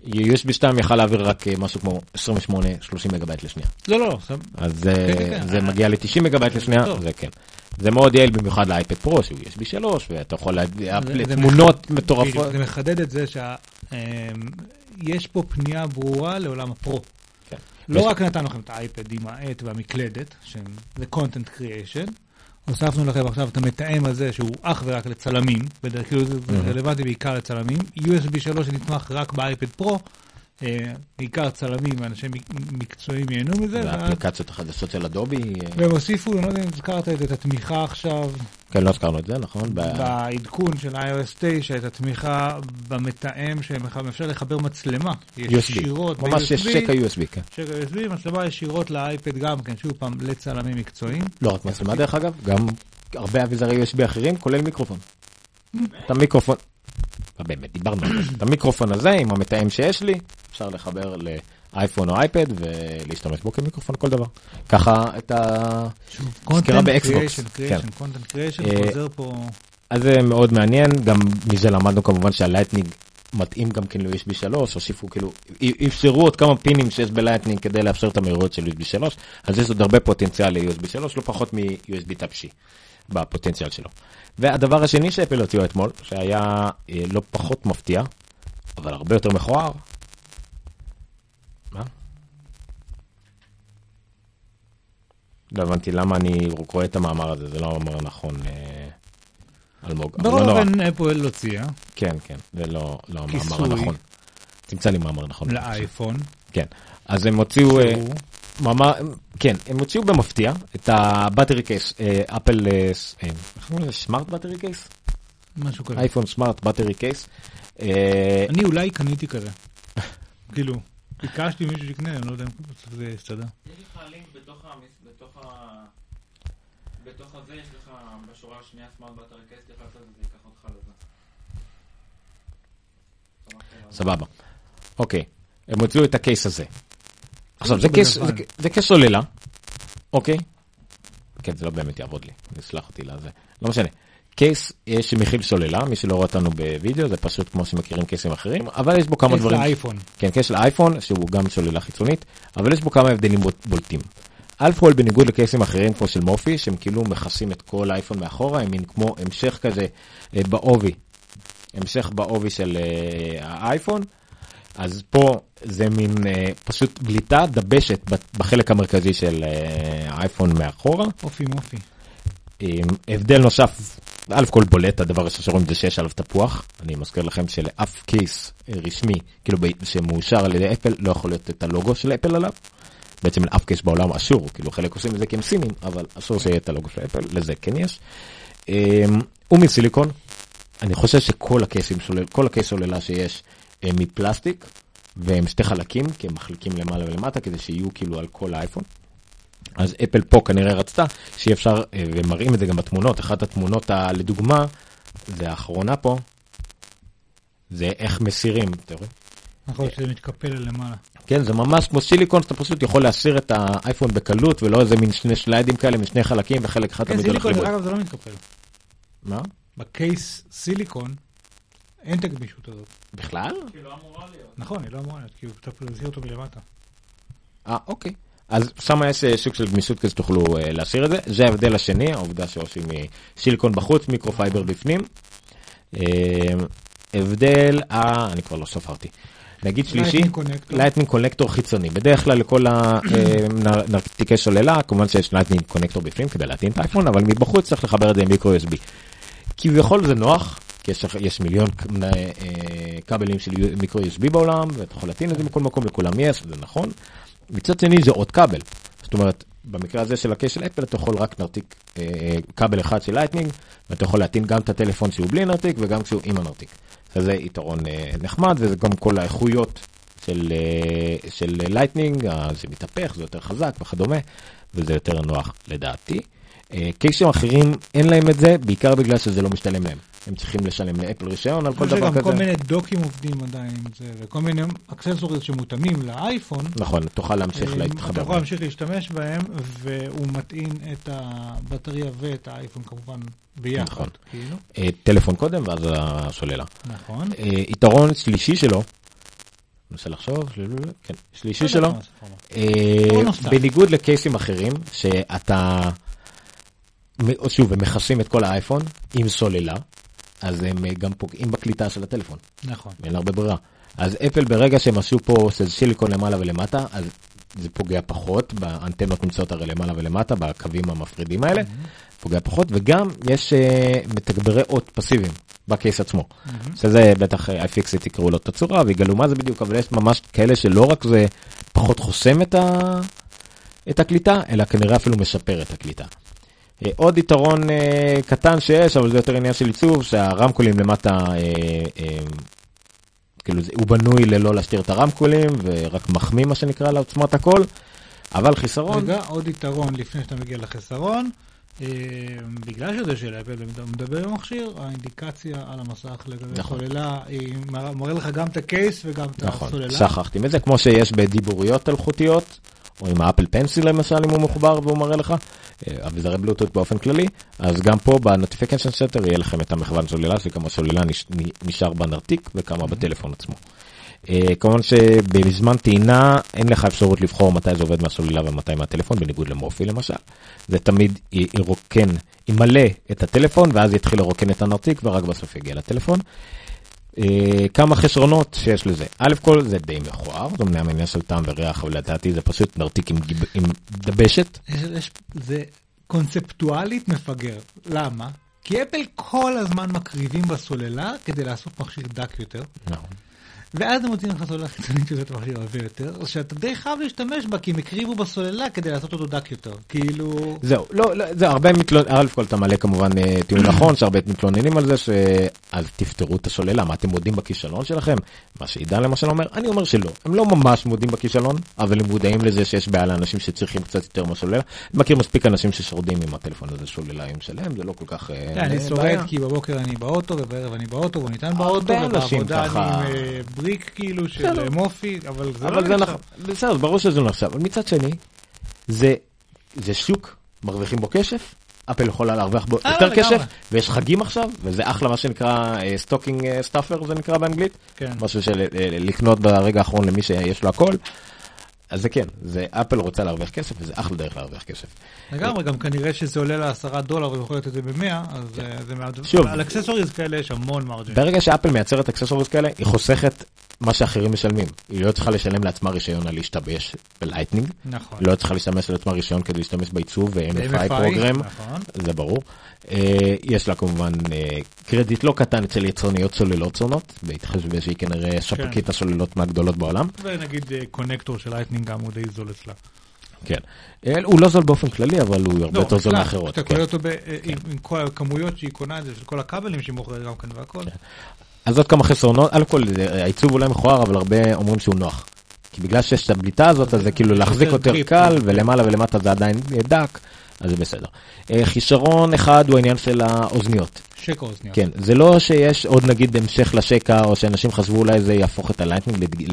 USB 2 יכל להעביר רק אה, משהו כמו 28-30 מגבייט לשנייה. לא, לא, סתם. אז אה, כן, כן. זה מגיע ל-90 מגבייט לשנייה. זה כן. זה מאוד יעיל במיוחד לאייפד פרו שהוא USB 3 ואתה יכול זה- זה בדיוק, מטורפות. זה מחדד את זה שיש פה פנייה ברורה לעולם ה pro. כן. לא רק נתנו לכם את האייפד עם העט והמקלדת, שזה content creation, הוספנו לכם עכשיו את המתאם הזה שהוא אך ורק לצלמים, בדרך כאילו זה רלוונטי בעיקר לצלמים, USB 3 שנתמך רק באייפד פרו, בעיקר צלמים ואנשי מק- מקצועיים ייהנו מזה, והאפליקציות החדשות של אדובי, אה, והם הוסיפו, אני לא יודע אם הזכרת את התמיכה עכשיו כן, לא הזכרנו את זה, נכון? בעדכון של iOS 9, את התמיכה במתאם שמאפשר לחבר מצלמה. ישירות ממש יש שקע USB, כן. שקע USB, מצלמה ישירות לאייפד גם כן, שוב פעם, לצלמים מקצועיים. לא רק מצלמה דרך אגב, גם הרבה אביזרי USB אחרים, כולל מיקרופון. את המיקרופון, באמת, דיברנו על זה, את המיקרופון הזה עם המתאם שיש לי, אפשר לחבר לאייפון או אייפד ולהשתמש בו כמיקרופון כל דבר. ככה את ה... סקירה באקסבוקס, כן. אה, חוזר פה. אז זה מאוד מעניין, גם מזה למדנו כמובן שהלייטנינג מתאים גם כן ל-USB 3, הוסיפו כאילו, אפשרו עוד כמה פינים שיש בלייטנינג כדי לאפשר את המהירויות של USB 3, אז יש עוד הרבה פוטנציאל ל-USB 3, לא פחות מ-USB Type-C בפוטנציאל שלו. והדבר השני שאפל הוציאו אתמול, שהיה אה, לא פחות מפתיע, אבל הרבה יותר מכוער. מה? לא הבנתי למה אני קורא את המאמר הזה, זה לא המאמר הנכון, אה, אלמוג. לא נורא. אופן, אפל הוציאה כן, כן, זה לא, לא המאמר. הנכון. תמצא לי מאמר נכון. לאייפון, כן. אז הם הוציאו, אה, כן, הם הוציאו במפתיע את ה battery case, אפל, איך קוראים לזה? smart battery case? משהו כזה. אייפון smart battery case. אני אולי קניתי כזה. כאילו, ביקשתי מישהו שיקנה, אני לא יודע אם זה יסתדר. יש לך לינק בתוך ה... בתוך הזה יש לך בשורה השנייה smart battery case, לעשות את זה, ייקח אותך לזה. סבבה. אוקיי, הם הוציאו את ה case הזה. עכשיו, זה case, בלבן. זה- זה case סוללה, אוקיי? כן, זה לא באמת יעבוד לי, נסלח אותי לזה. לא משנה. case שמכיל סוללה, מי שלא רואה אותנו בווידאו, זה פשוט כמו שמכירים case ים אחרים, אבל יש בו כמה case דברים. לאייפון. כן, case של אייפון, שהוא גם סוללה חיצונית, אבל יש בו כמה הבדלים בולטים. אלף כל בניגוד ל case ים אחרים כמו של מופי, שהם כאילו מכסים את כל האייפון מאחורה, הם מין כמו המשך כזה אה, בעובי, המשך בעובי של אה, האייפון, אז פה זה מין אה, פשוט בליטה דבשת בחלק המרכזי של אה, האייפון מאחורה. אופי מופי. עם הבדל נוסף, א' כל בולט, הדבר הראשון שרואים זה שיש עליו תפוח. אני מזכיר לכם שלאף קייס אה, רשמי, כאילו שמאושר על ידי אפל, לא יכול להיות את הלוגו של אפל עליו. בעצם לאף קייס בעולם אסור, כאילו חלק עושים את זה כי הם סינים, אבל אסור שיהיה את הלוגו של אפל, לזה כן יש. הוא מסיליקון, אני חושב שכל הקייסים, כל הקייס סוללה שיש הם מפלסטיק, והם שתי חלקים, כי הם מחליקים למעלה ולמטה, כדי שיהיו כאילו על כל האייפון. אז אפל פה כנראה רצתה שיהיה אפשר, אה, ומראים את זה גם בתמונות, אחת התמונות ה- לדוגמה, זה האחרונה פה, זה איך מסירים, אתה רואה? נכון שזה מתקפל למעלה. כן, זה ממש כמו סיליקון, שאתה פשוט יכול להסיר את האייפון בקלות, ולא איזה מין שני שליידים כאלה משני חלקים, וחלק אחד כן, תמיד הולך סיליקון. אגב, זה לא מתקפל. מה? ב case סיליקון, אין את הגמישות הזאת. בכלל? כאילו אמורה להיות. נכון, היא לא אמורה להיות, כי פשוט להסיר אותו מלמטה. אה, אוקיי. אז שם יש אה, סוג של גמישות כזה שתוכלו אה, להסיר את זה. זה ההבדל השני, העובדה שעושים מסיליקון בחוץ, microfiber בפנים. אה, הבדל, אה, אני כבר לא ספרתי. נגיד שלישי. Lightning connector חיצוני. בדרך כלל לכל הנרתיקי סוללה, כמובן שיש Lightning connector בפנים כדי להטעין את האייפון, אבל מבחוץ צריך לחבר את זה עם micro USB. כביכול זה נוח, כי יש, יש מיליון אה, כבלים של micro USB בעולם, ואתה יכול להטעין את זה בכל מקום, לכולם יש, זה נכון. מצד שני זה עוד כבל. זאת אומרת, במקרה הזה של ה case של אפל אתה יכול רק נרתיק אה, אה, כבל אחד של לייטנינג, ואתה יכול להטעין גם את הטלפון שהוא בלי נרתיק וגם כשהוא עם הנרתיק. אז זה יתרון אה, נחמד, וזה גם כל האיכויות של, אה, של לייטנינג, זה מתהפך, זה יותר חזק וכדומה, וזה יותר נוח לדעתי. קייסים אחרים אין להם את זה, בעיקר בגלל שזה לא משתלם להם. הם צריכים לשלם לאפל רישיון על כל אני חושב דבר שגם כזה. כל מיני דוקים עובדים עדיין עם זה, וכל מיני אקססוריז שמותאמים לאייפון. נכון, תוכל להמשיך אה, להתחבר. אתה יכול להמשיך להשתמש בהם, והוא מטעין את הבטריה ואת האייפון כמובן ביחד. נכון. כאילו. אה, טלפון קודם ואז הסוללה. נכון. אה, יתרון שלישי שלו, ננסה לחשוב, כן, שלישי שלו, אה, יתרון נוסף. בניגוד לקייסים אחרים, שאתה, שוב, הם מכסים את כל האייפון עם סוללה, אז הם אה, גם פוגעים בקליטה של הטלפון, נכון. אין הרבה ברירה. אז אפל ברגע שהם עשו פה של סיליקון למעלה ולמטה, אז זה פוגע פחות, באנטנות נמצאות הרי למעלה ולמטה, בקווים המפרידים האלה, פוגע פחות, וגם יש אה, מתגברי אות פסיביים בקייס עצמו. שזה בטח אה, iFixit יקראו לו את הצורה ויגלו מה זה בדיוק, אבל יש ממש כאלה שלא רק זה פחות חוסם את, ה... את הקליטה, אלא כנראה אפילו משפר את הקליטה. אה, עוד יתרון אה, קטן שיש, אבל זה יותר עניין של עיצוב, שהרמקולים למטה, אה, כאילו זה, הוא בנוי ללא להסתיר את הרמקולים, ורק מחמיא מה שנקרא לעוצמת הכל, אבל חיסרון, רגע, עוד יתרון לפני שאתה מגיע לחיסרון. בגלל שזה של אפל ומדבר עם המכשיר, האינדיקציה על המסך לגבי נכון. הסוללה, היא מראה לך גם את ה case וגם את נכון, הסוללה. שכחתי מזה, כמו שיש בדיבוריות אלחוטיות, או עם ה Apple Pencil למשל, אם הוא מחובר והוא מראה לך, אה, אביזרי בלוטות באופן כללי, אז גם פה ב notification center יהיה לכם את המכוון סוללה, שכמה סוללה נש- נשאר בנרתיק וכמה בטלפון עצמו. אה, כמובן שבזמן טעינה אין לך אפשרות לבחור מתי זה עובד מהסוללה ומתי מהטלפון, בניגוד למופי למשל. זה תמיד ירוקן, ימלא את הטלפון ואז יתחיל לרוקן את הנרתיק ורק בסוף יגיע לטלפון. אה, כמה חסרונות שיש לזה. א' כל זה די מכוער, זה אמנם עניין של טעם וריח, אבל לדעתי זה פשוט נרתיק עם, גיב- עם דבשת. יש, יש, זה קונספטואלית מפגר. למה? כי אפל כל הזמן מקריבים בסוללה כדי לעשות מכשיר דק יותר, נכון. ואז הם מוצאים לך סוללה חיצונית שזה את המכשיר הרבה יותר, שאתה די חייב להשתמש בה, כי הם הקריבו בסוללה כדי לעשות אותו דק יותר. כאילו... זהו, לא, לא, זה הרבה מתלוננים, א' כל אתה מלא כמובן אה, טיעון נכון, שהרבה מתלוננים על זה, שאז תפתרו את הסוללה, מה אתם מודים בכישלון שלכם? מה שעידן למשל אומר, אני אומר שלא, הם לא ממש מודים בכישלון, אבל הם מודעים לזה שיש בעיה לאנשים שצריכים קצת יותר מהסוללה. אני מכיר מספיק אנשים ששורדים עם הטלפון הזה סוללה עם שלם, זה לא כל כך אה, כן, אני. שורד כי בבוקר אני באוטו, ובערב אני באוטו, והוא ניתן באוטו, ובעבודה. אני אה, בריק כאילו של. אה, מופי, אבל זה לא אבל זה נחשב. נכון, בסדר, ברור שזה לא נחשב, אבל מצד שני, זה, זה שוק, מרוויחים בו כסף, אפל יכולה להרוויח בו אה, יותר. כסף, ויש חגים עכשיו, וזה אחלה מה שנקרא stocking stuffer, זה נקרא באנגלית, כן. משהו של אה, לקנות ברגע האחרון למי שיש לו הכל. אז זה כן, זה אפל רוצה להרוויח כסף, וזה אחלה דרך להרוויח כסף. לגמרי, גם כנראה שזה עולה לה עשרה דולר ומוכרת את זה במאה, אז אה, זה מעט... שוב. על accessories כאלה יש המון margin. ברגע שאפל מייצרת accessories כאלה, היא חוסכת מה שאחרים משלמים. היא לא צריכה לשלם לעצמה רישיון על להשתמש בלייטנינג, נכון. לא צריכה להשתמש לעצמה רישיון כדי להשתמש בעיצוב ו-MFI MFI, program, נכון. זה ברור. אה, יש לה כמובן אה, קרדיט לא קטן אצל יצרניות סוללות שונות, בהתחשב שהיא כנראה ספקית הסוללות מהגדולות בעולם. ונגיד אה, connector של לייטנינג גם הוא די זול אצלה. כן. אה, הוא לא זול באופן כללי, אבל הוא הרבה יותר זול מאחרות. אתה כן. קונה אותו אה, עם עם כל הכמויות שהיא קונה את זה, של כל הכבלים שהיא מוכרת גם כן והכל. אז עוד כמה חסרונות, א' כל זה- העיצוב אולי מכוער, אבל הרבה אומרים שהוא נוח. כי בגלל שיש את הבליטה הזאת, אז זה כאילו להחזיק יותר קל, כן. ולמעלה ולמטה זה עדיין דק, אז זה בסדר. אה, חיסרון אחד הוא העניין של האוזניות. שקע אוזניות. כן, זה לא שיש עוד נגיד המשך לשקע, או שאנשים חשבו אולי זה יהפוך את הלייטנינג לדיג-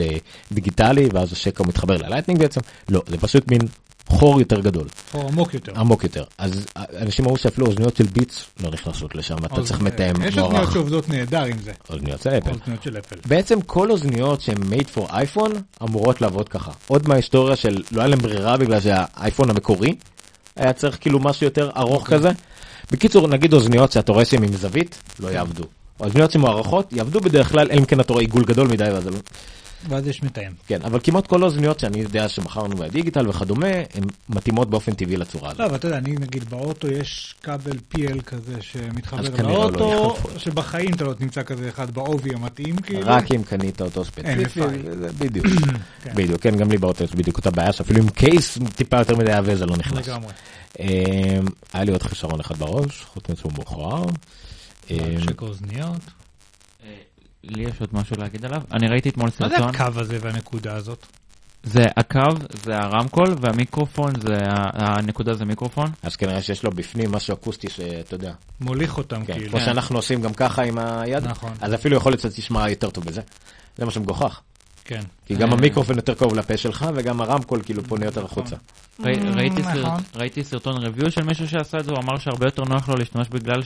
לדיגיטלי, ואז השקע מתחבר ללייטנינג בעצם, לא, זה פשוט מין חור יותר גדול, או עמוק יותר. עמוק יותר. אז אנשים אמרו שאפילו אוזניות של ביטס לא נכנסות לשם, אתה צריך מתאם יש אוזניות מוערך. שעובדות נהדר עם זה. אוזניות של אפל. אוזניות של אפל. בעצם כל אוזניות שהן made for iPhone אמורות לעבוד ככה. עוד מההיסטוריה של לא היה להם ברירה בגלל שהאייפון המקורי היה צריך כאילו משהו יותר ארוך כזה. בקיצור, נגיד אוזניות שאתה רואה שהן עם זווית, לא יעבדו. אוזניות שמוערכות יעבדו בדרך כלל, אלא אם כן אתה רואה עיגול גדול מדי, ואז זה לא... ואז יש מתאם. כן, אבל כמעט כל האוזניות שאני יודע שמכרנו בדיגיטל וכדומה, הן מתאימות באופן טבעי לצורה הזאת. לא, אבל אתה יודע, אני נגיד באוטו יש כבל PL כזה שמתחבר לא לאוטו, נכנס. שבחיים אתה לא תמצא כזה אחד בעובי המתאים, כאילו. רק אם קנית אותו ספציפי, בדיוק, כן. בדיוק, כן, גם לי באוטו יש בדיוק אותה בעיה, שאפילו עם קייס טיפה יותר מדי עבה זה לא נכנס. לגמרי. אמ, היה לי עוד חיסרון אחד בראש, חוץ מזה הוא מאוחר. אמ, שקע אוזניות. לי יש עוד משהו להגיד עליו. אני ראיתי אתמול מה זה סרטון. הקו הזה והנקודה הזאת? זה הקו, זה הרמקול, והמיקרופון, זה ה- הנקודה זה מיקרופון. אז כנראה שיש לו בפנים משהו אקוסטי שאתה יודע, מוליך אותם, כן, כאילו. כמו שאנחנו עושים גם ככה עם היד, נכון. אז אפילו יכול להיות שאתה תשמע יותר טוב בזה. זה מה שמגוחך. כן. כי גם אה. המיקרופון יותר קרוב לפה שלך, וגם הרמקול כאילו פונה יותר החוצה. ראי- ראיתי סרט- נכון. ראיתי סרטון ריוויו של מישהו שעשה את זה, הוא אמר שהרבה יותר נוח לו להשתמש בגלל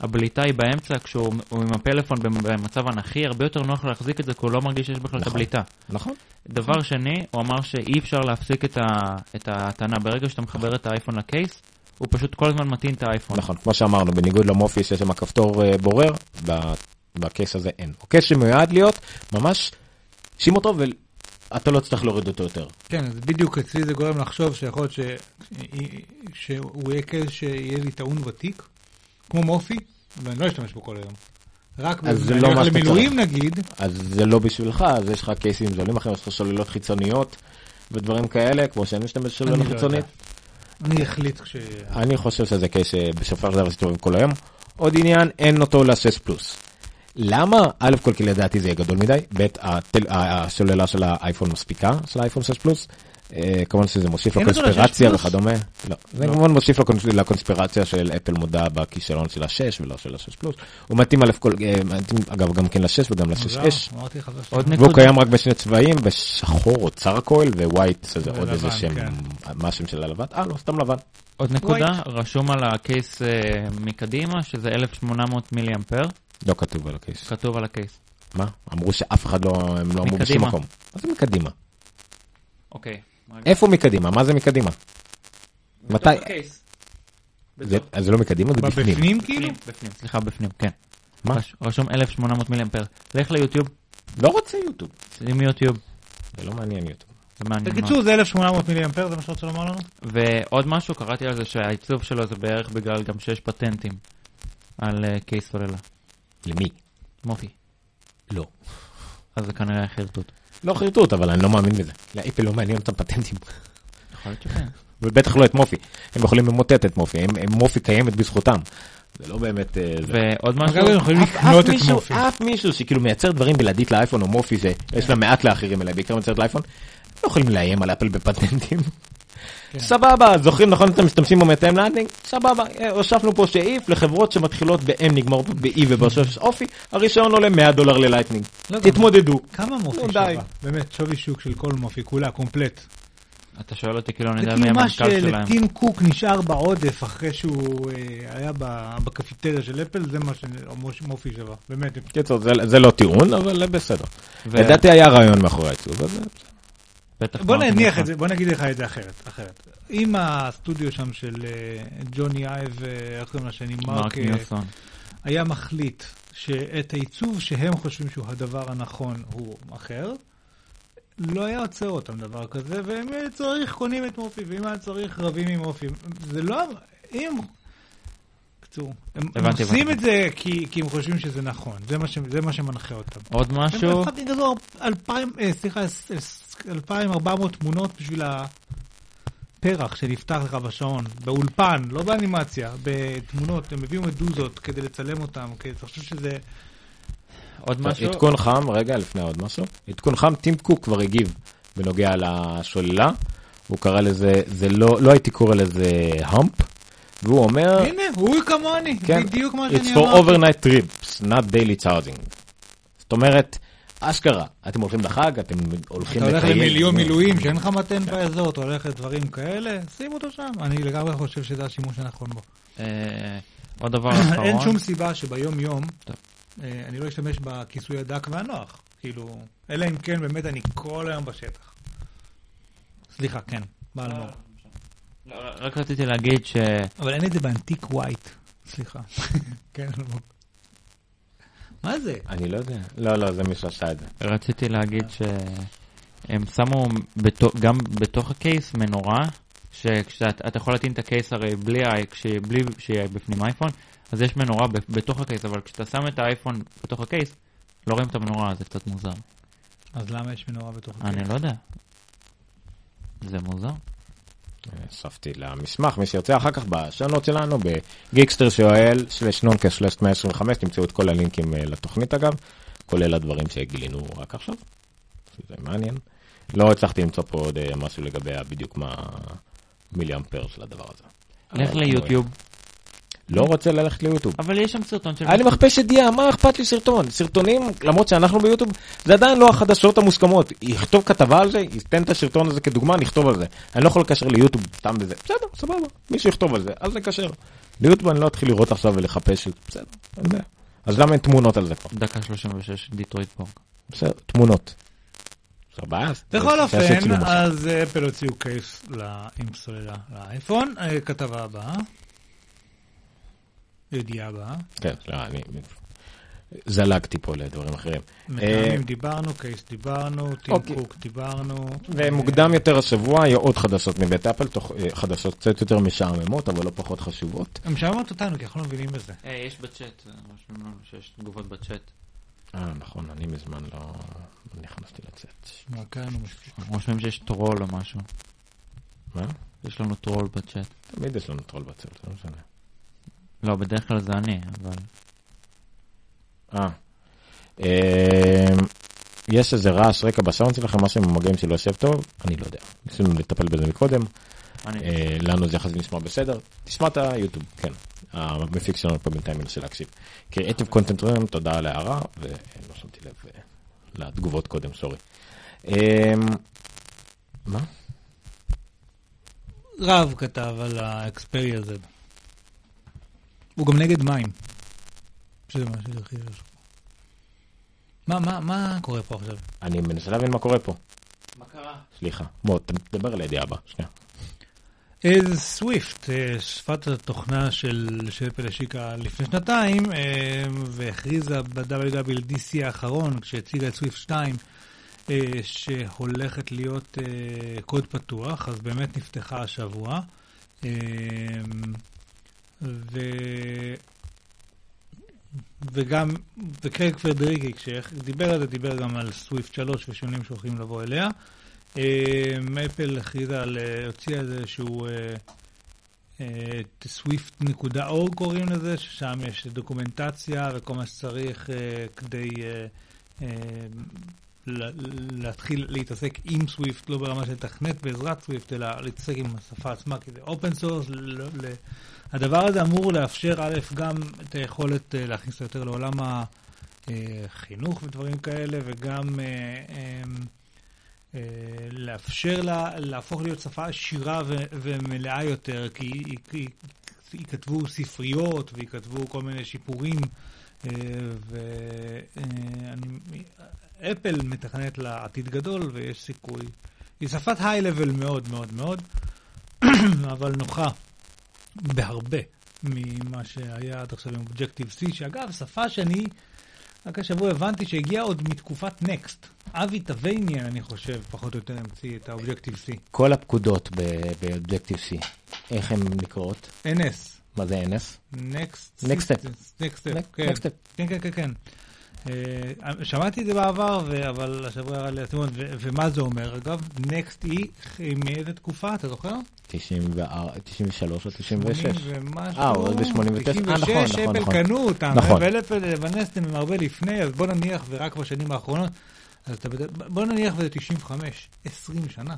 שהבליטה היא באמצע, כשהוא הוא עם הפלאפון במ- במצב אנכי, הרבה יותר נוח להחזיק את זה, כי הוא לא מרגיש שיש בכלל את נכון. הבליטה. נכון? דבר שני, הוא אמר שאי אפשר להפסיק את ה- את ההטענה. ברגע שאתה מחבר את האייפון לקייס, הוא פשוט כל הזמן מטעין את האייפון. נכון, כמו שאמרנו, בניגוד למופי שיש שם כפתור אה, בורר, בקייס הזה אין. הוא קייס שמיועד להיות ממש, שים אותו ואתה לא תצטרך להוריד אותו יותר. כן, אז בדיוק אצלי זה גורם לחשוב שיכול להיות ש... שהוא יהיה קייס שיהיה לי טעון ותיק, כמו מופי, ואני לא אשתמש בו כל היום. רק אני לא הולך למילואים נגיד, אז זה לא בשבילך, אז יש לך קייסים זולים אחרים, יש לך סוללות חיצוניות ודברים כאלה, כמו שאני משתמש אני לא חיצונית. אני אחליט כש... אני חושב שזה קייס שבסופו של דבר מסתובב כל היום. עוד עניין, אין אותו ל-6 פלוס. למה? א' כל כי לדעתי זה יהיה גדול מדי, ב' הסוללה של האייפון מספיקה, של האייפון 6 פלוס. אה, כמובן שזה מוסיף אין אותו ל-6 לקונספירציה? וכדומה. לא. זה כמובן מוסיף לקונס- לקונספירציה של אפל מודה בכישלון של ה-6 ולא של ה-6 פלוס. הוא מתאים א' כל, אה, מתאים אגב גם כן ל-6 וגם מוזר, ל-6 אמרתי חבר שלי. עוד והוא נקודה. קיים רק בשני צבעים, בשחור או צרקויל ווייט, שזה עוד איזה שם, כן. מה השם של הלבן? אה לא, סתם לבן. עוד נקודה, רשום על הקייס אה, מקדימה, שזה 1800 מילי אמפר, לא כתוב על הקייס. כתוב על הקייס. מה? אמרו שאף אחד לא, הם לא אמרו בשום. מקום. מה זה מקדימה? אוקיי. איפה מקדימה? מה זה מקדימה? מתי? זה- אז זה לא מקדימה, זה בפנים. בפנים כאילו? בפנים, בפנים, סליחה, בפנים, כן. מה? רש- רשום 1800 מילי אמפר. לך ליוטיוב, לא רוצה יוטיוב. שים יוטיוב, זה לא מעניין יוטיוב. זה מעניין מאוד. בקיצור זה 1800 מילי אמפר, זה מה שאתה רוצה לומר לנו? ועוד משהו, קראתי על זה שהעיצוב שלו זה בערך בגלל גם שיש פטנטים על אה, קייס סוללה. למי? מופי. לא. אז זה כנראה חרטוט. לא חרטוט, אבל אני לא מאמין בזה. לאפל לא מעניין אותם פטנטים. יכול להיות שכן. ובטח לא את מופי. הם יכולים למוטט את מופי, הם- הם- מופי קיימת בזכותם. זה לא באמת... אה, זה. ועוד משהו, אגב, הם יכולים אף- לקנות את מישהו- מופי. אף מישהו שכאילו מייצר דברים בלעדית לאייפון או מופי שיש לה מעט לאחרים אלא בעיקר מייצרת לאייפון, לא יכולים לאיים על אפל בפטנטים. כן. סבבה, זוכרים נכון אתם משתמשים במתאם לאנדינג? סבבה, אה, הוספנו פה שאיף לחברות שמתחילות ב-M נגמור ב-E ובסוף יש אופי, הרישיון עולה 100 דולר ללייטנינג. לא, תתמודדו. כמה מופי שווה? באמת, שווי שוק של כל מופי, כולה, קומפלט. אתה שואל אותי כאילו אני זה יודע מי כאילו מה המנכ"ל שלהם. שלטים קוק נשאר בעודף אחרי שהוא אה, היה בקפיטריה של אפל, זה מה שמופי שווה. באמת. קיצור, זה- זה לא טיעון, אבל בסדר. לדעתי היה רעיון מאחורי העיצוב הזה. בטח בוא נניח נכון. את זה, בוא נגיד לך את זה אחרת. אחרת. אם הסטודיו שם של אה, ג'וני אייב, אה, איך קוראים לשני? מרק אה, ניוסון. היה מחליט שאת העיצוב שהם חושבים שהוא הדבר הנכון הוא אחר, לא היה עוצר אותם דבר כזה, והם צריך קונים את מופי, ואם היה צריך רבים עם מופי. זה לא... אם... בקיצור, הם, הם עושים. את זה כי, כי הם חושבים שזה נכון, זה מה, ש, זה מה שמנחה אותם. עוד הם משהו, fucking גזור אלפיים, אה, סליחה, 2,400 תמונות בשביל הפרח שנפתח לך בשעון, באולפן, לא באנימציה, בתמונות, הם הביאו מדוזות כדי לצלם אותם, כי אתה חושב שזה... עוד משהו, עדכון חם, רגע, לפני עוד משהו. עדכון חם, טים קוק כבר הגיב בנוגע לסוללה. הוא קרא לזה, זה לא, לא הייתי קורא לזה המפ, והוא אומר, הנה, הוא כמוני, כן, בדיוק מה It's שאני for אמרתי. overnight trips, not daily charging. זאת אומרת, אשכרה, אתם הולכים לחג, אתם הולכים אתה הולך לטייל. למיליון מילואים שאין לך מתן באזור, אתה הולך לדברים כאלה, שים אותו שם. אני לגמרי חושב שזה השימוש הנכון בו. אה, עוד דבר אחרון, אין שום סיבה שביום יום טוב. אה, אני לא אשתמש בכיסוי הדק והנוח. כאילו, אלא אם כן באמת אני כל היום בשטח. סליחה, כן, מה אלמוג? לא, רק רציתי להגיד ש... אבל אין את זה ב antique white. סליחה. כן, אלמוג. מה זה? אני לא יודע. לא, לא, זה מי שעשה את זה. רציתי להגיד שהם שמו בתו- גם בתוך ה case מנורה, שכשאתה אתה יכול להטעין את ה case הרי בלי, שיהיה בפנים אייפון, אז יש מנורה בתוך ה case, אבל כשאתה שם את האייפון בתוך ה case, לא רואים את המנורה, זה קצת מוזר. אז למה יש מנורה בתוך אני לא יודע. זה מוזר. הוספתי למסמך, מי שירצה אחר כך בשונות שלנו, בגיקסטר שואל, סלש נונקה סלש 125, תמצאו את כל הלינקים אה, לתוכנית אגב, כולל הדברים שגילינו רק עכשיו. זה מעניין. לא הצלחתי למצוא פה עוד אה, משהו לגבי בדיוק מה מיליאמפר של הדבר הזה. לך אבל ליוטיוב, לא רוצה ללכת ליוטיוב. אבל יש שם סרטון של... היה לי מכפש ידיעה, מה אכפת לי סרטון? סרטונים, למרות שאנחנו ביוטיוב, זה עדיין לא החדשות המוסכמות. יכתוב כתבה על זה, ייתן את הסרטון הזה כדוגמה, נכתוב על זה. אני לא יכול לקשר ליוטיוב סתם בזה. בסדר, סבבה, מישהו יכתוב על זה, אז נקשר. ליוטיוב אני לא אתחיל לראות עכשיו ולחפש, בסדר, אין בעיה. אז למה אין תמונות על זה כבר? דקה 36, דיטרויט פורק. בסדר, תמונות. בכל אופן. אז אה, אפל הוציאו קייס עם סוללה לאייפון. אה, כתבה הבאה. ידיעה הבאה. כן, לא, אני... זלגתי פה לדברים אחרים. מטעמים דיברנו, קייס דיברנו, טים אוקיי. קוק דיברנו. ומוקדם יותר השבוע יהיו עוד חדשות מבית אפל, אה, חדשות קצת יותר משעממות, אבל לא פחות חשובות. הם משעממות אותנו, כי אנחנו לא מבינים בזה. אה, יש בצ'אט, לנו שיש תגובות בצ'אט. אה, נכון, אני מזמן לא לא נכנסתי לצאת. מה מספיק. רושמים שיש טרול או משהו. מה? יש לנו טרול בצ'אט. תמיד יש לנו טרול בצ'אט, זה לא משנה. לא, בדרך כלל זה אני, אבל... אה. אמ, יש איזה רעש רקע בסאונד שלכם, משהו עם המגעים שלא יושב טוב? אני לא יודע. ניסינו לטפל בזה מקודם. אה, לנו זה יחסית נשמע בסדר. תשמע את היוטיוב, כן. המפיק שלנו פה בינתיים מנסה להקשיב. Creative Content Room, תודה על ההערה, ולא שמתי לב אה, לתגובות קודם, sorry. אמ, מה? רב כתב על ה Xperia Z. הוא גם נגד מים. שזה מה שזה הכי חשוב. מה, מה, מה קורה פה עכשיו? אני מנסה להבין מה קורה פה. מה קרה? סליחה. בוא, תדבר על הידיעה הבאה, שנייה. אז סוויפט, אה, שפת התוכנה שאפל השיקה לפני שנתיים, אה, והכריזה ב-WWDC האחרון, כשהציגה את Swift 2, אה, שהולכת להיות קוד פתוח, אז באמת נפתחה השבוע. אה, ו... וגם, וקרייג פרדריקי, כשדיבר על זה, דיבר גם על סוויפט 3 ושונים שהולכים לבוא אליה. אפל הכריזה על, אה, הוציאה איזשהו אה, swift.org קוראים לזה, ששם יש דוקומנטציה וכל מה שצריך אה, כדי אה, אה, להתחיל להתעסק עם סוויפט, לא ברמה של לתכנת בעזרת סוויפט, אלא להתעסק עם השפה עצמה, כי זה open source. הדבר הזה אמור לאפשר, א', גם את היכולת אה, להכניס יותר לעולם החינוך ודברים כאלה, וגם אה, אה, אה, לאפשר לה להפוך להיות שפה עשירה ומלאה יותר, כי ייכתבו ספריות וייכתבו כל מיני שיפורים, ואפל מתכננת לה עתיד גדול ויש סיכוי. היא שפת היי-לבל מאוד מאוד מאוד, אבל נוחה בהרבה ממה שהיה עד עכשיו עם Objective-C, שאגב, שפה שאני רק השבוע הבנתי שהגיעה עוד מתקופת נקסט. אבי טוויניאן, אני חושב, פחות או יותר המציא את ה-Objective-C. כל הפקודות ב-Objective-C, איך הן נקראות? NS. מה זה NS? Next Next step. Next step, כן. step. כן, כן, כן, כן. שמעתי את זה בעבר, אבל השבוע ירד לי הסימון, ו- ומה זה אומר? אגב, היא היא מאיזה תקופה, אתה זוכר? 94, 93 או 96. 80 ומשהו. אה, עוד ב- 89. אה, נכון, 96, נכון, אפל נכון. קנו אותם, נכון. ואפל ונסטם הם הרבה לפני, אז בוא נניח, ורק בשנים האחרונות, אז אתה, בוא נניח וזה 95, 20 שנה,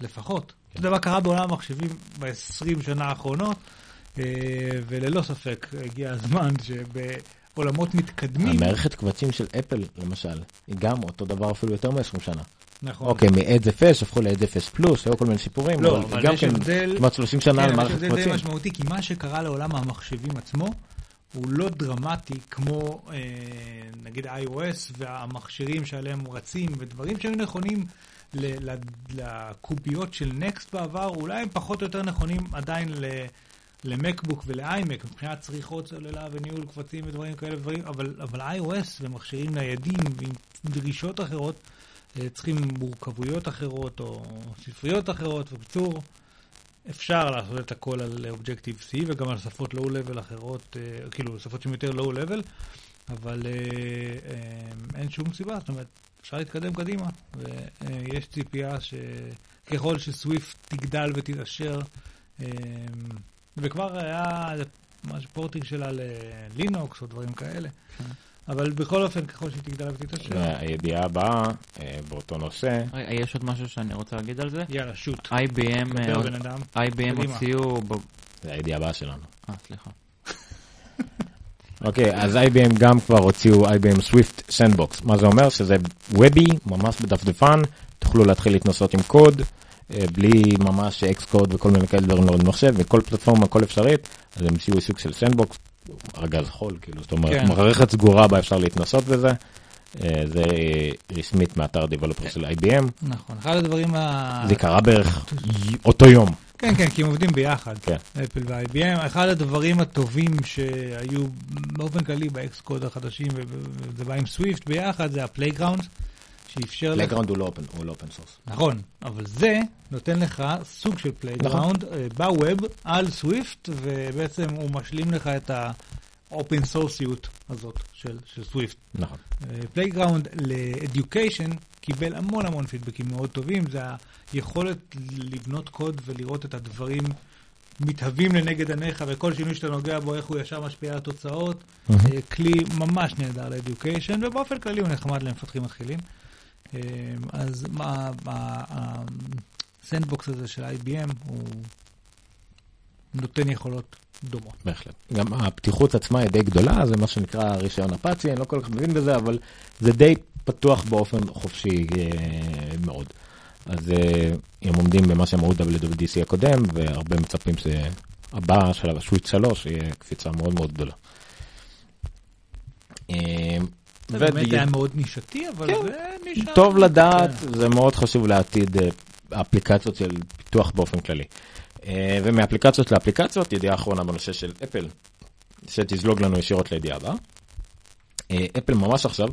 לפחות. אתה יודע מה קרה בעולם המחשבים ב-20 שנה האחרונות, אה, וללא ספק הגיע הזמן שבעולמות מתקדמים, המערכת קבצים של אפל, למשל, היא גם אותו דבר אפילו יותר מ-20 שנה. נכון. אוקיי, מ-Edge FS הפכו ל-Edge FS פלוס, היו כל מיני שיפורים, לא, אבל אבל גם כן הבדל- כמעט 30 שנה כן, על מערכת יש הבדל די קבצים. משמעותי, כי מה שקרה לעולם המחשבים עצמו, הוא לא דרמטי כמו אה, נגיד iOS והמכשירים שעליהם רצים, ודברים שהיו נכונים ל- ל- לקוביות של נקסט בעבר, אולי הם פחות או יותר נכונים עדיין ל... למקבוק ולאיימק מבחינת צריכות סוללה וניהול קבצים ודברים כאלה ודברים, אבל, אבל iOS ומכשירים ניידים ועם דרישות אחרות אה, צריכים מורכבויות אחרות או ספריות אחרות, ובקיצור, אפשר לעשות את הכל על Objective-C וגם על שפות לואו-לבל אחרות, אה, כאילו שפות שהן יותר לואו-לבל, אבל אה, אין שום סיבה, זאת אומרת, אפשר להתקדם קדימה, ויש ציפייה שככל שסוויפט תגדל ותתעשר, וכבר היה ממש פורטינג שלה ללינוקס או דברים כאלה. אבל בכל אופן, ככל שהיא תגדל ותתעשר, והידיעה הבאה אה, באותו נושא, רגע, יש עוד משהו שאני רוצה להגיד על זה? יאללה, שוט. IBM, אה. IBM. הוציאו... זה הידיעה הבאה שלנו. אה, סליחה. אוקיי, אז IBM גם כבר הוציאו IBM Swift Sandbox. מה זה אומר? שזה webי, ממש בדפדפן, תוכלו להתחיל להתנסות עם קוד, אה, בלי ממש Xcode וכל מיני כאלה דברים לראות במחשב, וכל פלטפורמה, כל אפשרית, אז הם הציעו סוג של sandbox, ארגז חול, כאילו, זאת אומרת, כן. מערכת סגורה בה אפשר להתנסות בזה. אה, זה רשמית מאתר developer של IBM, נכון, אחד הדברים ה... זה קרה בערך אותו יום. כן, כן, כי הם עובדים ביחד, כן. אפל ו-IBM. אחד הדברים הטובים שהיו באופן כללי ב Xcode החדשים, וזה בא עם סוויפט ביחד, זה ה playground, שאפשר לך... playground הוא לא open, הוא לא open source. נכון, אבל זה נותן לך סוג של playground נכון. ב web על סוויפט, ובעצם הוא משלים לך את ה open sourceיות הזאת של, של סוויפט. נכון. playground ל-Education קיבל המון המון פידבקים מאוד טובים, זה היכולת לבנות קוד ולראות את הדברים מתהווים לנגד עיניך, וכל שינוי שאתה נוגע בו, איך הוא ישר משפיע על התוצאות. אה, כלי ממש נהדר ל-Education, ובאופן כללי הוא נחמד למפתחים מתחילים. אה, אז מה, הסנדבוקס הזה של IBM הוא נותן יכולות דומות. בהחלט. גם הפתיחות עצמה היא די גדולה, זה מה שנקרא רישיון אפאצי, אני לא כל כך מבין בזה, אבל זה די פתוח באופן חופשי אה, מאוד. אז אה, הם עומדים במה שהם אמרו WWDC הקודם, והרבה מצפים שהבא של השוויץ 3 יהיה קפיצה מאוד מאוד גדולה. זה באמת היה מאוד נישתי, אבל כן. זה נישה. טוב לדעת, כן. זה מאוד חשוב לעתיד אה, האפליקציות של פיתוח באופן כללי. אה, ומאפליקציות לאפליקציות, ידיעה אחרונה בנושא של אפל, שתזלוג לנו ישירות לידיעה הבאה. אה, אפל ממש עכשיו,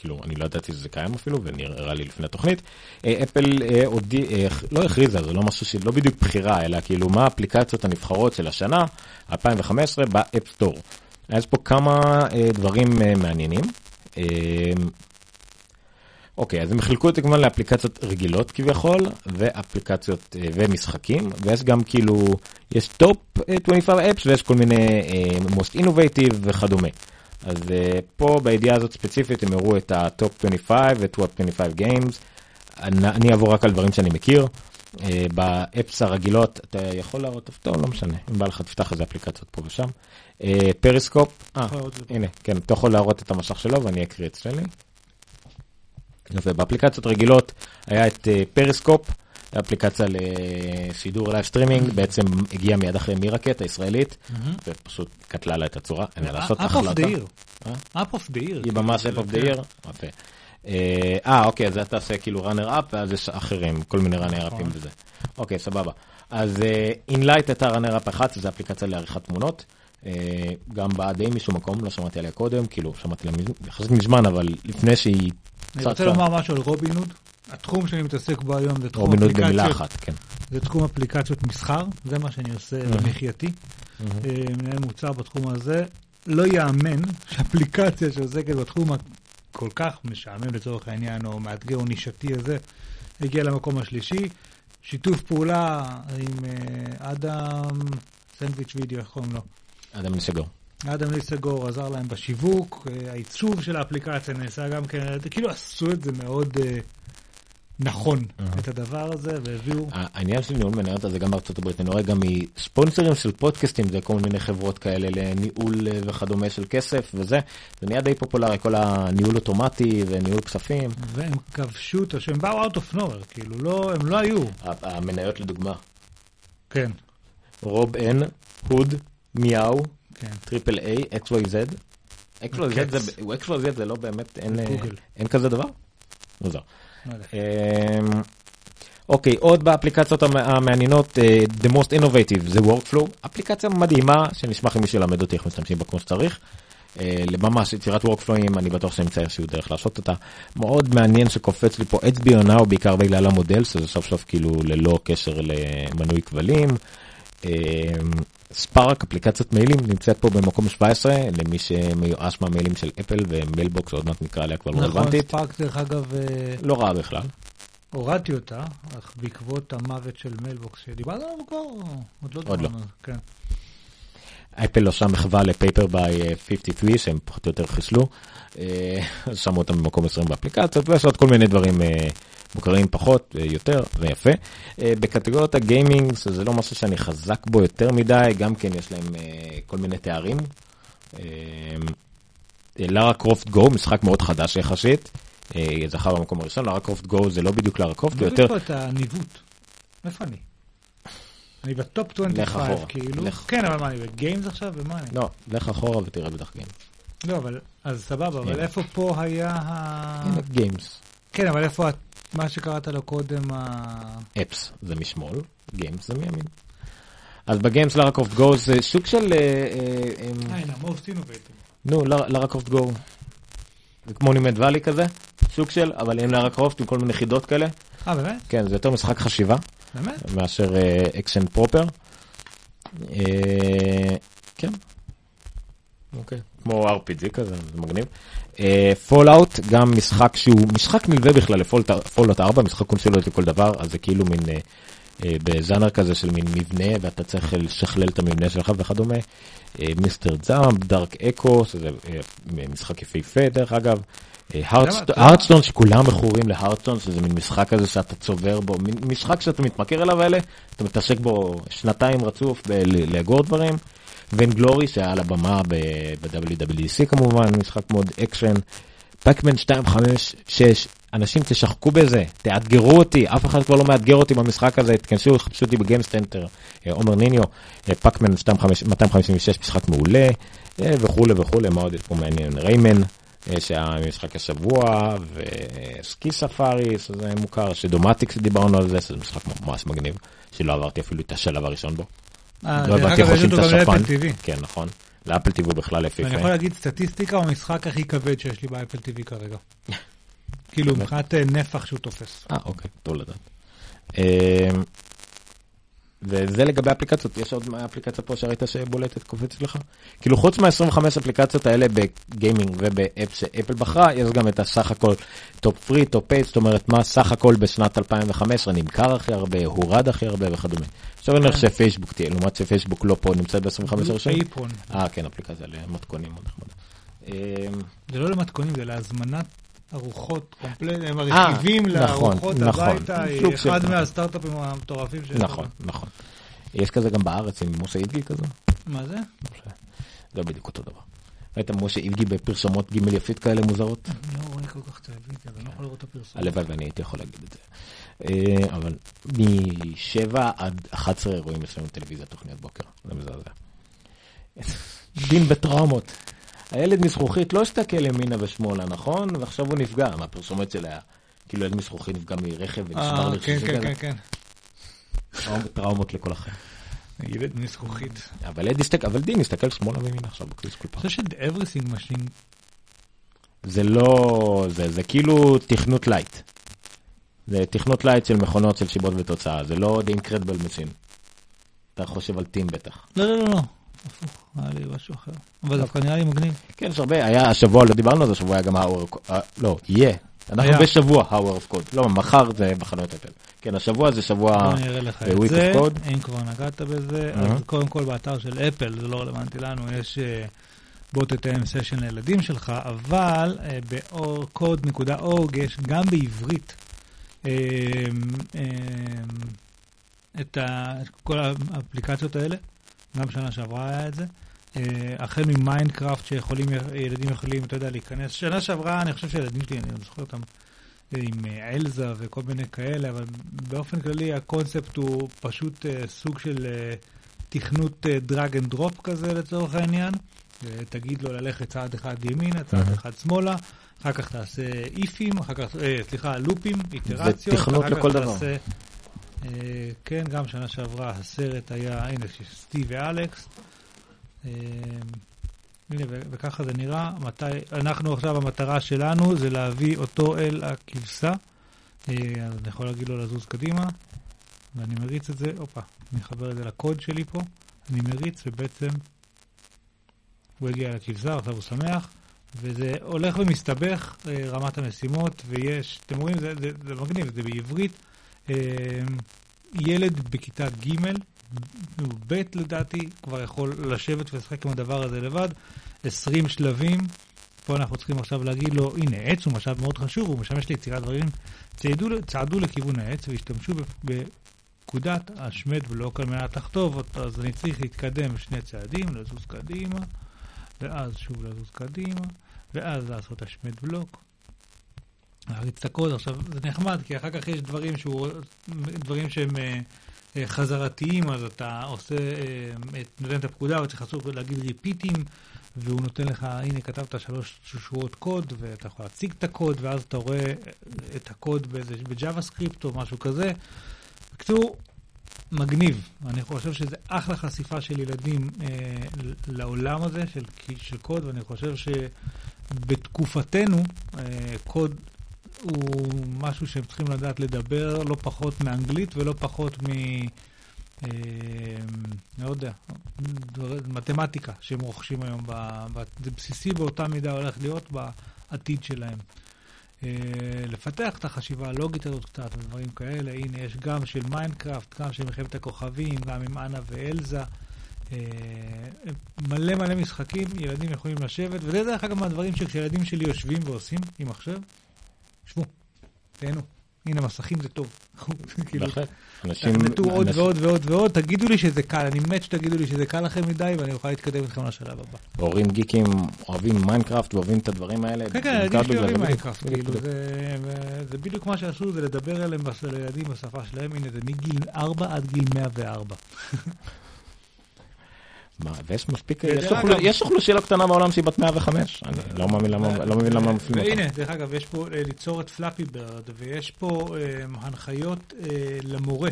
כאילו, אני לא ידעתי שזה קיים אפילו, ונראה לי לפני התוכנית, אפל הודיע, אה, לא הכריזה, זה לא משהו שלא בדיוק בחירה, אלא כאילו מה האפליקציות הנבחרות של השנה, 2015, ב App Store. אז פה כמה אה, דברים אה, מעניינים. אה, אוקיי, אז הם חילקו את זה כמובן לאפליקציות רגילות כביכול, ואפליקציות אה, ומשחקים, ויש גם כאילו, יש top 25 apps ויש כל מיני אה, most innovative וכדומה. אז אה, פה בידיעה הזאת ספציפית הם הראו את ה top 25 ו top 25 games. אני אעבור רק על דברים שאני מכיר. אה, ב apps הרגילות אתה יכול להראות, טוב, לא משנה, אם בא לך תפתח איזה אפליקציות פה ושם. אה, Periscope, אה, את. הנה, כן, אתה יכול להראות את המשך שלו ואני אקריא אצלנו. יפה, באפליקציות רגילות היה את אה, Periscope, אפליקציה לשידור live streaming, בעצם הגיעה מיד אחרי Meerkat הישראלית, ופשוט קטלה לה את הצורה, אין לה לעשות app of החלטה. app of the year. היא ממש app of the year, יפה. אה, אה, אוקיי, אז אתה עושה כאילו runner up, ואז יש אחרים, כל מיני runner upים נכון. וזה. אוקיי, סבבה. אז Enlight הייתה runner up אחת, זו אפליקציה לעריכת תמונות. אה, גם באה די משום מקום, לא שמעתי עליה קודם, כאילו שמעתי עליה יחסית מזמן, אבל לפני שהיא אני רוצה לומר משהו על רובין הוד. התחום שאני מתעסק בו היום זה תחום רובין הוד במילה אפליקציות, אחת, כן. זה תחום אפליקציות מסחר, זה מה שאני עושה במחייתי. אה, מנהל מוצר בתחום הזה. לא יאמן שאפליקציה שעוסקת בתחום הכל כך משעמם לצורך העניין, או מאתגר או נישתי הזה, הגיעה למקום השלישי. שיתוף פעולה עם אה, אדם סנדוויץ' וידאו, איך קוראים לו? אדם ניסגור. אדם ליסגור עזר להם בשיווק, אה, העיצוב של האפליקציה נעשה גם כן, כאילו עשו את זה מאוד אה, נכון, את הדבר הזה, והביאו... העניין של ניהול מניות הזה גם בארצות הברית, אני רואה גם מספונסרים של פודקאסטים, זה כל מיני חברות כאלה לניהול אה, וכדומה של כסף וזה, זה נהיה די פופולרי, כל הניהול אוטומטי וניהול כספים. והם כבשו את השם, באו out of nowhere, כאילו, לא, הם לא היו. המניות לדוגמה, כן, רוב N, הוד, מיהו, כן. טריפל איי, XYZ. XYZ הקץ. זה, XYZ זה לא באמת, אין, אה, כזה דבר? מוזר. לא יודע. אמ, אוקיי, עוד באפליקציות המ- המעניינות, אה, The Most Innovative זה Workflow, אפליקציה מדהימה שנשמח אם מישהו ילמד אותי איך משתמשים בה כמו שצריך. אה, ממש יצירת Workflowים, אני בטוח שנמצא איזשהו דרך לעשות אותה. מאוד מעניין שקופץ לי פה HBO Now בעיקר בגלל המודל, שזה סוף סוף כאילו ללא קשר למנוי כבלים. Spark, אפליקציית מיילים, נמצאת פה במקום 17, למי שמיואש מהמיילים של אפל ו Mailbox, עוד מעט נקרא עליה כבר לא נכון, רלוונטית. Spark דרך אגב, אה, לא רעה בכלל. הורדתי אותה, אך בעקבות המוות של Mailbox שדיברנו עליו כבר, עוד לא עוד לא. דיברנו, כן. אפל עושה מחווה ל Paper by 53 שהם פחות או יותר חיסלו. אה, שמו אותם במקום 20 באפליקציות ויש עוד כל מיני דברים אה, מוכרים פחות ויותר ויפה. אה, בקטגוריות ה gaming זה לא משהו שאני חזק בו יותר מדי גם כן יש להם אה, כל מיני תארים. אה, Lara Croft Go משחק מאוד חדש יחסית. אה, זכה במקום הראשון Lara Croft Go זה לא בדיוק לארה קרופט זה יותר פה את הניווט. איפה אני? אני ב top לך 25, אחורה. כאילו. לך. כן, אבל מה, אני ב games עכשיו? ומה אני? לא לך אחורה ותראה בטח games. לא, אבל, אז סבבה, אבל. איפה פה היה ה... games. כן, אבל איפה מה שקראת לו קודם, ה... apps זה משמאל, games זה מימין. אז ב games Lara Croft Go זה סוג של, אה, אה, אה, הנה, most innovative. נו, Lara Croft Go. זה כמו Monument Valley כזה, סוג של, אבל עם לארה קרופט עם כל מיני חידות כאלה. אה, באמת? כן, זה יותר משחק חשיבה באמת? מאשר אקשן proper. כן. אוקיי. כמו RPG כזה, זה מגניב. Fallout, גם משחק שהוא משחק נלווה בכלל ל-Fallout 4, משחק קונסולות לכל דבר, אז זה כאילו מין אה, אה, בז'אנר כזה של מין מבנה, ואתה צריך לשכלל את המבנה שלך וכדומה. אה, Mr Jump, Dark Echo, שזה אה, משחק יפהפה דרך אגב. Hearthstone שכולם מכורים ל-Hearthstone שזה מין משחק כזה שאתה צובר בו משחק שאתה מתמכר אליו האלה אתה מתעסק בו שנתיים רצוף לאגור דברים. Vainglory שהיה על הבמה ב-WWDC כמובן משחק מאוד אקשן. Pac-Man 256 אנשים תשחקו בזה תאתגרו אותי אף אחד כבר לא מאתגר אותי במשחק הזה תכנסו תחפשו אותי ב-Game Center אה, עומר ניניו אה, Pac-Man 256 משחק מעולה אה, וכולי וכולי מה עוד יש פה מעניין Rayman אה, שהיה משחק השבוע וסקי ספארי שזה מוכר שדומטיקס דיברנו על זה שזה משחק ממש מגניב שלא עברתי אפילו את השלב הראשון בו. אה, לא הבנתי איך עושים את השפן. כן נכון. לאפל TV בכלל ואני יכול יפהפה. להגיד סטטיסטיקה הוא המשחק הכי כבד שיש לי באפל TV כרגע. כאילו, מבחינת אה, נפח שהוא תופס. אה אוקיי טוב לדעת. וזה לגבי אפליקציות יש עוד אפליקציה פה שראית שבולטת קופצת לך כאילו חוץ מה-25 אפליקציות האלה בגיימינג וב-app שאפל בחרה יש גם את הסך הכל top free top paid זאת אומרת מה סך הכל בשנת 2015 נמכר הכי הרבה הורד הכי הרבה וכדומה. עכשיו אני חושב שפייסבוק תהיה לעומת שפייסבוק לא פה נמצאת ב-25 הראשון. אייפון. אה כן אפליקציה למתכונים. אה, זה לא למתכונים, זה להזמנת ארוחות קומפלט, הם הרכיבים נכון, לארוחות נכון. הביתה, של אחד. מהסטארט-אפים המטורפים שיש. נכון נכון. יש כזה גם בארץ עם משה איבגי כזה. מה זה? זה בדיוק אותו דבר. ראית משה איבגי בפרסומות ג' יפית כאלה מוזרות? אני לא רואה כל כך טלוויזיה, אני לא יכול לראות את הפרסום. הלוואי ואני הייתי יכול להגיד את זה. אה, אבל מ-7 עד 11 רואים אצלנו טלוויזיה תוכניות בוקר, זה מזעזע. דין בטראומות. הילד מזכוכית לא הסתכל ימינה ושמאלה, נכון? ועכשיו הוא נפגע מהפרסומת שלה. כאילו ילד מזכוכית נפגע מרכב ונשבר אה, כן, לרסיסים כן. כן, כן. טראומ- טראומות לכל החיים. ילד מזכוכית. אבל ילד הסתכל, אבל דין הסתכל שמאלה וימינה עכשיו בכביש כל פעם. אני חושב ש-Everything Machine, זה לא, זה, זה כאילו תכנות לייט. זה תכנות לייט של מכונות של שיבות ותוצאה, זה לא The Incredible Machine. אתה חושב על טים בטח. לא, לא, לא, לא. הפוך, היה לי משהו אחר. אבל דווקא נראה לי מגניב. כן, יש הרבה, היה השבוע, לא דיברנו על זה, השבוע היה גם of Code, אה, לא, יהיה. אנחנו. בשבוע Hour of Code, לא, מחר זה בחנויות אפל. כן, השבוע זה שבוע זה, of Code. אם כבר נגעת בזה. אז קודם כל באתר של אפל, זה לא רלוונטי לנו, יש אה, בוא תתאם סשן לילדים שלך, אבל אה, ב-code.org יש גם בעברית אה, את כל האפליקציות האלה, גם שנה שעברה היה את זה. אה, החל ממיינקראפט שיכולים, ילדים יכולים, אתה יודע, להיכנס. שנה שעברה, אני חושב שהילדים שלי, אני לא זוכר אותם, אה, עם אה, אלזה וכל מיני כאלה, אבל באופן כללי הקונספט הוא פשוט סוג של תכנות drag and drop כזה לצורך העניין. תגיד לו ללכת צעד אחד ימינה, צעד. אחד שמאלה, אחר כך תעשה if-ים, אחר כך, אה, סליחה, לופים, איטרציות. אחר כך לכל דבר. תעשה כן, גם שנה שעברה הסרט היה, הנה, של סטיב ואלכס. אה, הנה, וככה זה נראה. מתי, אנחנו עכשיו, המטרה שלנו זה להביא אותו אל הכבשה. אה, אז אני יכול להגיד לו לזוז קדימה, ואני מריץ את זה, הופה, אני אחבר את זה לקוד שלי פה. אני מריץ, ובעצם הוא הגיע לכבשה, עכשיו הוא שמח. וזה הולך ומסתבך, אה, רמת המשימות, ויש, אתם רואים, זה, זה, זה מגניב, זה בעברית. אה, ילד בכיתה ג', ב' לדעתי, כבר יכול לשבת ולשחק עם הדבר הזה לבד. 20 שלבים, פה אנחנו צריכים עכשיו להגיד לו, הנה, עץ הוא משאב מאוד חשוב, הוא משמש ליצירת דברים. צעדו, צעדו לכיוון העץ והשתמשו בפקודת השמד בלוק על מנת לחטוב אותו, אז אני צריך להתקדם שני צעדים, לזוז קדימה. ואז שוב לזוז קדימה, ואז לעשות השמד בלוק. להריץ את הקוד. עכשיו, זה נחמד, כי אחר כך יש דברים, שהוא, דברים שהם אה, חזרתיים, אז אתה עושה, אה, את- נותן את הפקודה, וצריך לעשות, להגיד ריפיטים, והוא נותן לך, הנה כתבת שלוש שורות קוד, ואתה יכול להציג את הקוד, ואז אתה רואה את הקוד בג'אווה סקריפט או משהו כזה. בקיצור, מגניב. אני חושב שזה אחלה חשיפה של ילדים אה, לעולם הזה של, של קוד, ואני חושב שבתקופתנו אה, קוד הוא משהו שהם צריכים לדעת לדבר לא פחות מאנגלית ולא פחות מ... אה, לא יודע, מתמטיקה שהם רוכשים היום. זה בסיסי באותה מידה הולך להיות בעתיד שלהם. אה, לפתח את החשיבה הלוגית הזאת קצת ודברים כאלה. הנה, יש גם של מיינקראפט, גם של מלחמת הכוכבים, גם עם אנה ואלזה. אה, מלא מלא משחקים, ילדים יכולים לשבת, וזה דרך אגב מהדברים שכשילדים שלי יושבים ועושים עם מחשב, שבו, תהנו. הנה, מסכים זה טוב. כאילו, בהחלט. אנשים... תתכנתו עוד ועוד ועוד ועוד, תגידו לי שזה קל, אני מת שתגידו לי שזה קל לכם מדי, ואני אוכל להתקדם איתכם לשלב הבא. הורים גיקים אוהבים מיינקראפט ואוהבים את הדברים האלה. כן, כן, הילדים שלי אוהבים מיינקראפט, כאילו. זה בדיוק מה שעשו, זה לדבר אליהם, לילדים בשפה שלהם, הנה, זה מגיל 4 עד גיל 104. מה, ויש מספיק, יש אוכלוסייה לא קטנה בעולם שהיא בת 105. אני לא מאמין למה לא מבין למה מפעילים אותה. והנה, דרך אגב, יש פה אה, ליצור את פלאפי ברד, ויש פה אה, הנחיות אה, למורה,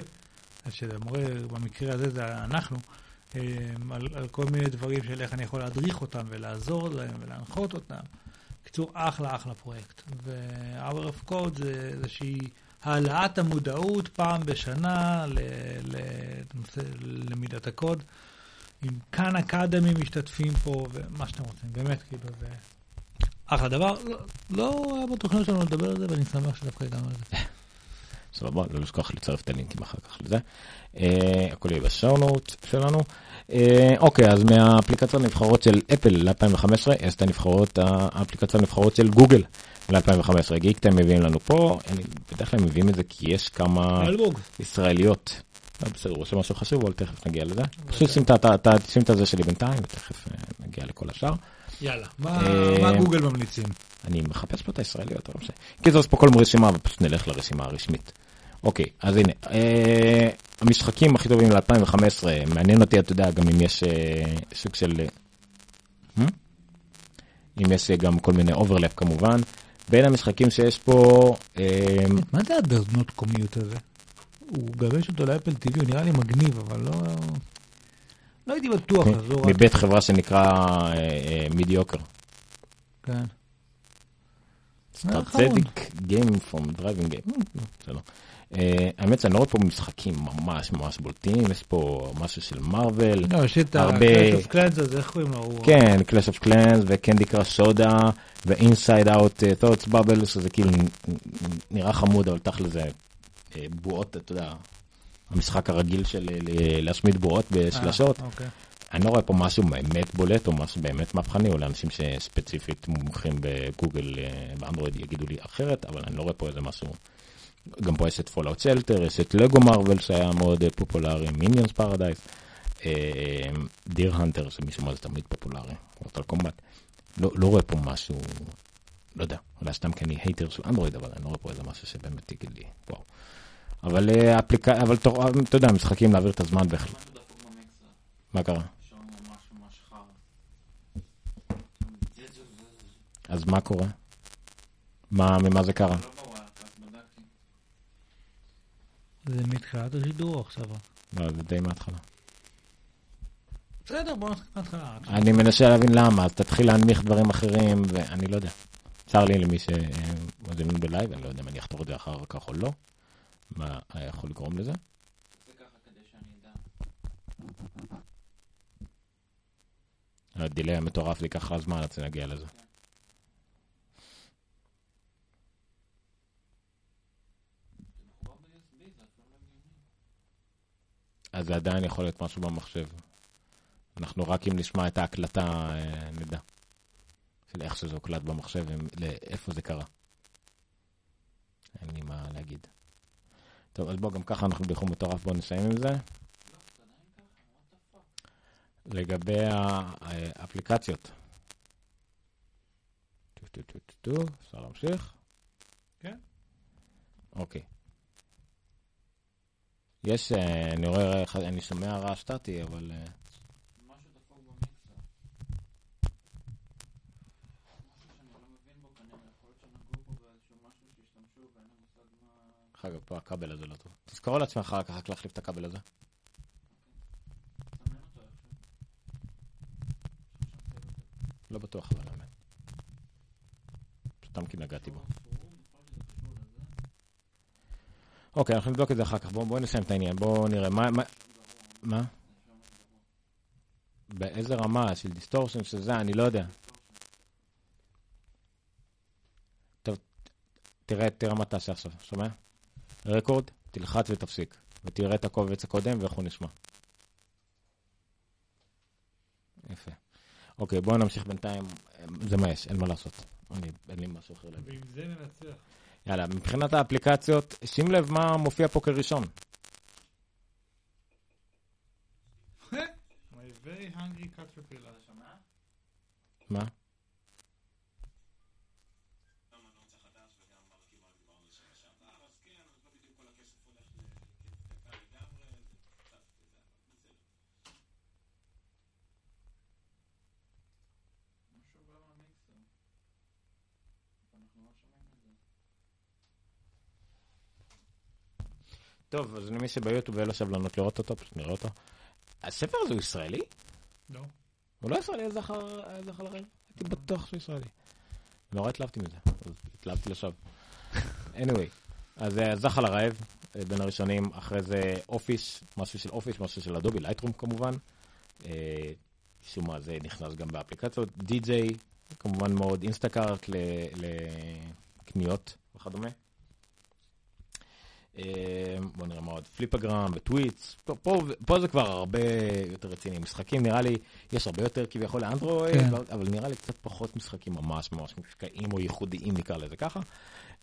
שלמורה, במקרה הזה זה אנחנו, אה, על, על כל מיני דברים של איך אני יכול להדריך אותם ולעזור להם ולהנחות אותם. בקיצור, אחלה אחלה פרויקט. ו-Hour of Code זה איזושהי העלאת המודעות פעם בשנה ל- ל- לנושא למידת הקוד. עם כאן אקדמי משתתפים פה, ומה שאתם רוצים, באמת, כאילו, זה אחלה דבר. לא- לא היה בתוכניות שלנו לדבר על זה, ואני שמח שדווקא הגענו לזה. סבבה, לא לשכוח לצרף את הלינקים אחר כך לזה. אה, הכל יהיה בשואו-נוט שלנו. אה, אוקיי, אז מהאפליקציות הנבחרות של אפל ל-2015, יש את הנבחרות, האפליקציות הנבחרות של גוגל ל-2015. גיקטיים מביאים לנו פה, אני בדרך כלל מביאים את זה כי יש כמה. ישראליות. לא, בסדר, הוא עושה משהו חשוב, אבל תכף נגיע לזה. פשוט שים את הזה שלי בינתיים, ותכף אה, נגיע לכל השאר. יאללה. מה אה, מה גוגל ממליצים? אני מחפש פה את הישראליות, אבל לא משנה. קיצור, אז פה כל רשימה, ופשוט נלך לרשימה הרשמית. אוקיי, אז הנה, אה, המשחקים הכי טובים ל-2015, מעניין אותי, אתה יודע, גם אם יש אה, סוג של... אה? אם יש אה, גם כל מיני overlap כמובן. בין המשחקים שיש פה, אה, מה זה ה-Does Not Commute הזה? הוא גבש אותו לאפל TV, הוא נראה לי מגניב, אבל לא... לא הייתי בטוח, אז לא רק... מבית חברה שנקרא מידיוקר. כן. סטארט חמוד. צדיק גיים פרום דרייבינג. בסדר. אה, האמת שאני לא רואה פה משחקים ממש ממש בולטים, יש פה משהו של מארוול. לא, יש את ה-Clash of Clans הזה, איך קוראים לו? הוא- כן, Clash of Clans וקנדי קראש סודה ו-Inside Out uh, Thoughts Bubble שזה כאילו נראה חמוד אבל תכל'ס זה אה, בועות אתה יודע המשחק הרגיל של אה, להשמיד בועות בשלשות אה, אוקיי. אני לא רואה פה משהו באמת בולט או משהו באמת מהפכני או לאנשים שספציפית מומחים בגוגל אה, באנדרואיד יגידו לי אחרת אבל אני לא רואה פה איזה משהו. גם פה יש את Fallout Shelter יש את לגו Marvel שהיה מאוד אה, פופולרי Minions Paradise. Deer Hunter שמישהו מה זה תמיד פופולרי, Mortal Kombat. לא, לא רואה פה משהו, לא יודע, אולי סתם כי אני הייטר של אנדרואיד, אבל אני לא רואה פה איזה משהו שבאמת יגיד לי, וואו. אבל אה, אפליקה, אבל תור- אתה יודע, משחקים להעביר את הזמן בכלל. מה קרה? אז מה קורה? מה, ממה זה קרה? לא. זה מתחילת השידור עכשיו? לא, זה די מההתחלה. בסדר, בוא נתחיל מההתחלה. אני מנסה להבין למה, אז תתחיל להנמיך דברים אחרים, ואני לא יודע. צר לי למי שמאזינים בלייב, אני לא יודע אם אני אחתוך את זה אחר כך או לא. מה היה יכול לגרום לזה? ככה. הדיליי המטורף, ייקח לך זמן עד שנגיע לזה. אז זה עדיין יכול להיות משהו במחשב. אנחנו רק אם נשמע את ההקלטה אה, נדע. של איך שזה הוקלט במחשב, לאיפה זה קרה. אין לי מה להגיד. טוב, אז בוא, גם ככה אנחנו באיחור מטורף, בואו נסיים עם זה. לגבי האפליקציות. טו טו טו טו טו, אפשר להמשיך? כן. אוקיי. יש, אה, אני רואה, אני שומע רעש סטטי, אבל... אה, משהו דפוק במיקסר. משהו שאני לא מבין בו כנראה, יכול להיות שנגעו פה באיזשהו משהו שהשתמשו ואין לי מושג מה... דרך אגב, פה הכבל הזה לא טוב. תזכור לעצמך אחר כך להחליף את הכבל הזה. לא בטוח, אבל האמת. סתם כי נגעתי בו. אוקיי, אנחנו נבדוק את זה אחר כך. בואו בוא נסיים את העניין. בואו נראה. מה? מה? באיזה רמה של distortion של זה, אני לא יודע. טוב, תראה, תראה מה תעשה עכשיו, שומע? record, תלחץ ותפסיק. ותראה את הקובץ הקודם ואיך הוא נשמע. יפה. אוקיי, בואו נמשיך בינתיים. זה מה יש, אין מה לעשות. אני, אין לי משהו אחר להגיד. ועם זה ננצח. יאללה, מבחינת האפליקציות, שים לב מה מופיע פה כראשון. My very hungry caterpillar. מה? משהו בא מהמיקסר. אנחנו לא שומעים את זה. טוב, אז למי שב-YouTube ואין לו סבלנות לראות אותו, פשוט נראה אותו. הספר הזה הוא ישראלי? לא. הוא לא ישראלי, הזחל הרעב. הייתי בטוח שהוא ישראלי. נורא התלהבתי מזה, אז התלהבתי לשווא. anyway, אז אה, זחל הרעב, אה, בין הראשונים, אחרי זה Office, משהו של Office, משהו של Adobe, Lightroom כמובן. אה, משום מה זה נכנס גם באפליקציות, די.ג'יי, כמובן מאוד, אינסטאקארט לקניות וכדומה. אה, בוא נראה מה עוד, פליפגרם וטוויטס, פה, פה, פה זה כבר הרבה יותר רציני. משחקים נראה לי, יש הרבה יותר כביכול לאנדרואיד, כן. אבל נראה לי קצת פחות משחקים ממש ממש מושקעים או ייחודיים נקרא לזה ככה.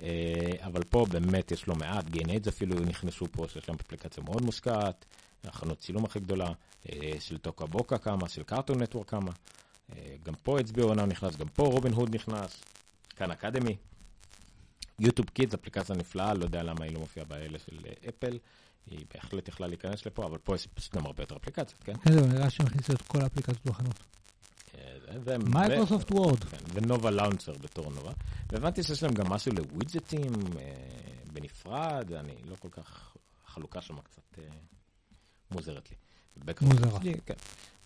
אה, אבל פה באמת יש לא מעט, גייניידס אפילו נכנסו פה, שיש להם אפליקציה מאוד מושקעת, החנות צילום הכי גדולה, אה, של Toca Boca כמה, של Cartoon Network כמה, אה, גם פה HBO Now נכנס, גם פה רובין הוד נכנס, Khan Academy. YouTube Kids, אפליקציה נפלאה, לא יודע למה היא לא מופיעה באלה של אה, Apple, היא בהחלט יכלה להיכנס לפה, אבל פה יש פשוט גם הרבה יותר אפליקציות, כן? כן, זהו, נראה שהם הכניסו את כל האפליקציות בחנות. אה, Microsoft Word. כן, ו-Nova Launcher בתור נובה. והבנתי שיש להם גם משהו לווידג'טים אה, בנפרד, אני לא כל כך, החלוקה שם קצת אה, מוזרת לי. מוזרה. כן.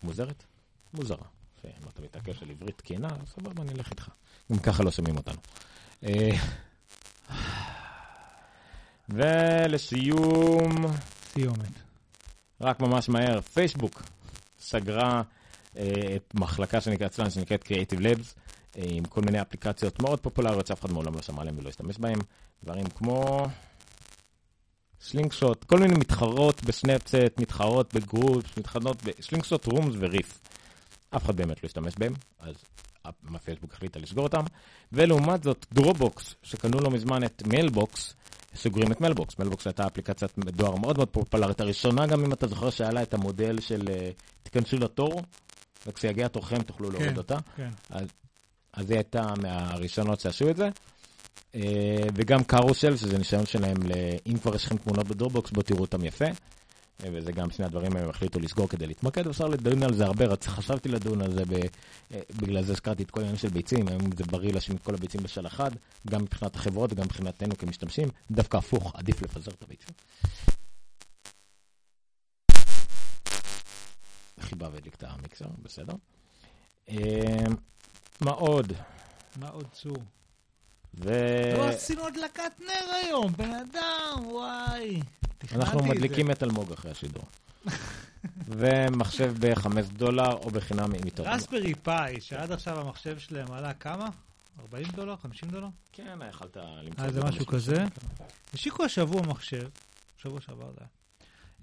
מוזרת? מוזרה. אם אתה מתעקש על עברית תקינה, סבבה, אני אלך איתך. גם ככה לא שומעים אותנו. ולסיום, סיומת. רק ממש מהר, פייסבוק סגרה אה, את מחלקה שנקראת אצלנו, שנקראת Creative Labs, אה, עם כל מיני אפליקציות מאוד פופולריות שאף אחד מעולם לא שמע עליהן ולא השתמש בהן. דברים כמו Slingshot, כל מיני מתחרות ב-Snapchat, מתחרות ב-Groups, מתחרות ב-Slingshot, Rooms ו-Riff. אף אחד באמת לא השתמש בהם, אז ה-Facebook החליטה לסגור אותם. ולעומת זאת, Dropbox, שקנו לא מזמן את Mailbox, סוגרים את Mailbox. Mailbox הייתה אפליקציית דואר מאוד מאוד פופולרית, הראשונה גם אם אתה זוכר שהיה לה את המודל של אה, תיכנסו לתור, וכשיגיע תורכם תוכלו להוריד אותה. כן. אז, אז היא הייתה מהראשונות שעשו את זה. אה, וגם קרוסל, שזה ניסיון שלהם, ל... אם כבר יש לכם תמונות בדרובוקס, בואו תראו אותם יפה. וזה גם שני הדברים הם החליטו לסגור כדי להתמקד, אפשר לדון על זה הרבה, חשבתי לדון על זה, ב... אה, בגלל זה הזכרתי את כל העניין של ביצים, היום זה בריא להשאיר את כל הביצים בשל אחד, גם מבחינת החברות וגם מבחינתנו כמשתמשים, דווקא הפוך, עדיף לפזר את הביצים. חיבה והדליק את המיקסר, בסדר. אה, מה עוד? מה עוד צור? ו... לא עשינו הדלקת נר היום, בן אדם, וואי. אנחנו. מדליקים את אלמוג אחרי השידור. ומחשב ב-5 דולר או בחינם עם יתרון. רסברי פאי, שעד עכשיו המחשב שלהם עלה כמה? 40 דולר? 50 דולר? כן, יכלת למצוא. אה, את זה משהו. כזה? השיקו השבוע מחשב, שבוע שעבר זה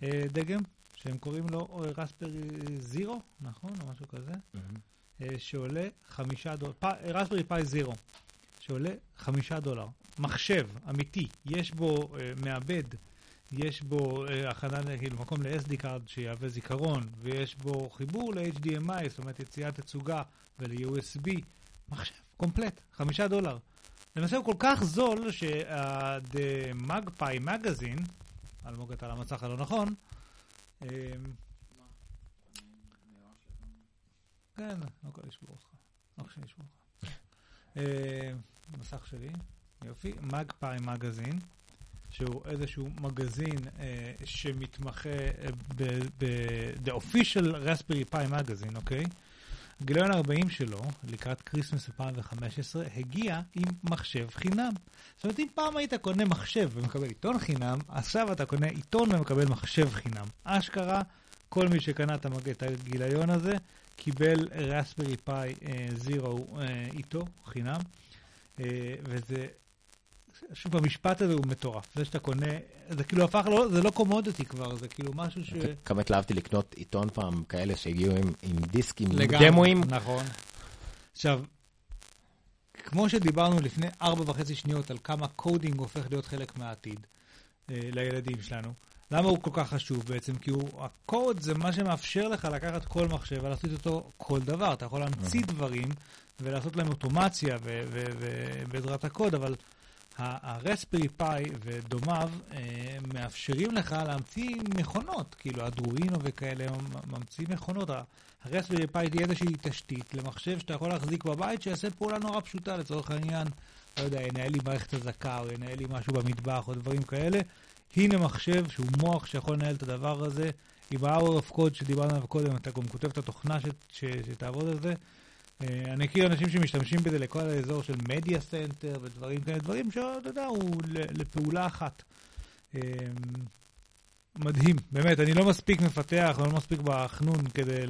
היה, אה, דגם, שהם קוראים לו Raspberry Zero, נכון? או משהו כזה. אה, שעולה חמישה דולר, Raspberry Pi Zero, שעולה חמישה דולר. מחשב אמיתי, יש בו אה, מעבד, יש בו אה, הכנה, כאילו מקום ל-SD card שיהווה זיכרון, ויש בו חיבור ל-HDMI, זאת אומרת יציאת תצוגה ול-USB, מחשב קומפלט, חמישה דולר. למעשה הוא כל כך זול שה-The Magpie Magazine, אלמוג אתה על המצח הלא נכון, אמ, כן, לא יכול לשבור אותך. לא יכול לשבור אותך. מסך שלי, יופי, Magpie Magazine, שהוא איזשהו מגזין אה, שמתמחה אה, ב-The Official Raspberry Pi Magazine, אוקיי? גיליון 40 שלו, לקראת Christmas 2015, הגיע עם מחשב חינם. זאת אומרת, אם פעם היית קונה מחשב ומקבל עיתון חינם, עכשיו אתה קונה עיתון ומקבל מחשב חינם. אשכרה, כל מי שקנה את המג- את הגיליון הזה, קיבל Raspberry Pi Zero איתו, חינם. אה, וזה, שוב, המשפט הזה הוא מטורף. זה שאתה קונה, זה כאילו הפך, לא, זה לא commodity כבר, זה כאילו משהו ש... כמה התלהבתי לקנות עיתון פעם, כאלה שהגיעו עם- עם דיסקים, עם לגמרי, דמואים. נכון. עכשיו, כמו שדיברנו לפני ארבע וחצי שניות על כמה coding הופך להיות חלק מהעתיד אה, לילדים שלנו, למה הוא כל כך חשוב בעצם? כי הוא, הקוד זה מה שמאפשר לך לקחת כל מחשב ולעשות איתו כל דבר. אתה יכול להמציא דברים ולעשות להם אוטומציה בעזרת הקוד, אבל הרספרי פאי ודומיו אה, מאפשרים לך להמציא מכונות, כאילו Arduino וכאלה ממציאים מכונות. הרספרי פאי תהיה איזושהי תשתית למחשב שאתה יכול להחזיק בבית שיעשה פעולה נורא פשוטה, לצורך העניין, לא יודע, ינהל לי מערכת אזעקה או ינהל לי משהו במטבח או דברים כאלה. הנה מחשב שהוא מוח שיכול לנהל את הדבר הזה. עם ה-hour of code שדיברנו עליו קודם, אתה גם כותב את התוכנה ש- ש- שתעבוד על זה. אה, אני מכיר אנשים שמשתמשים בזה לכל האזור של media center ודברים כאלה, דברים שאתה יודע, הוא לפעולה אחת. אה, מדהים, באמת, אני לא מספיק מפתח ולא מספיק בחנון כדי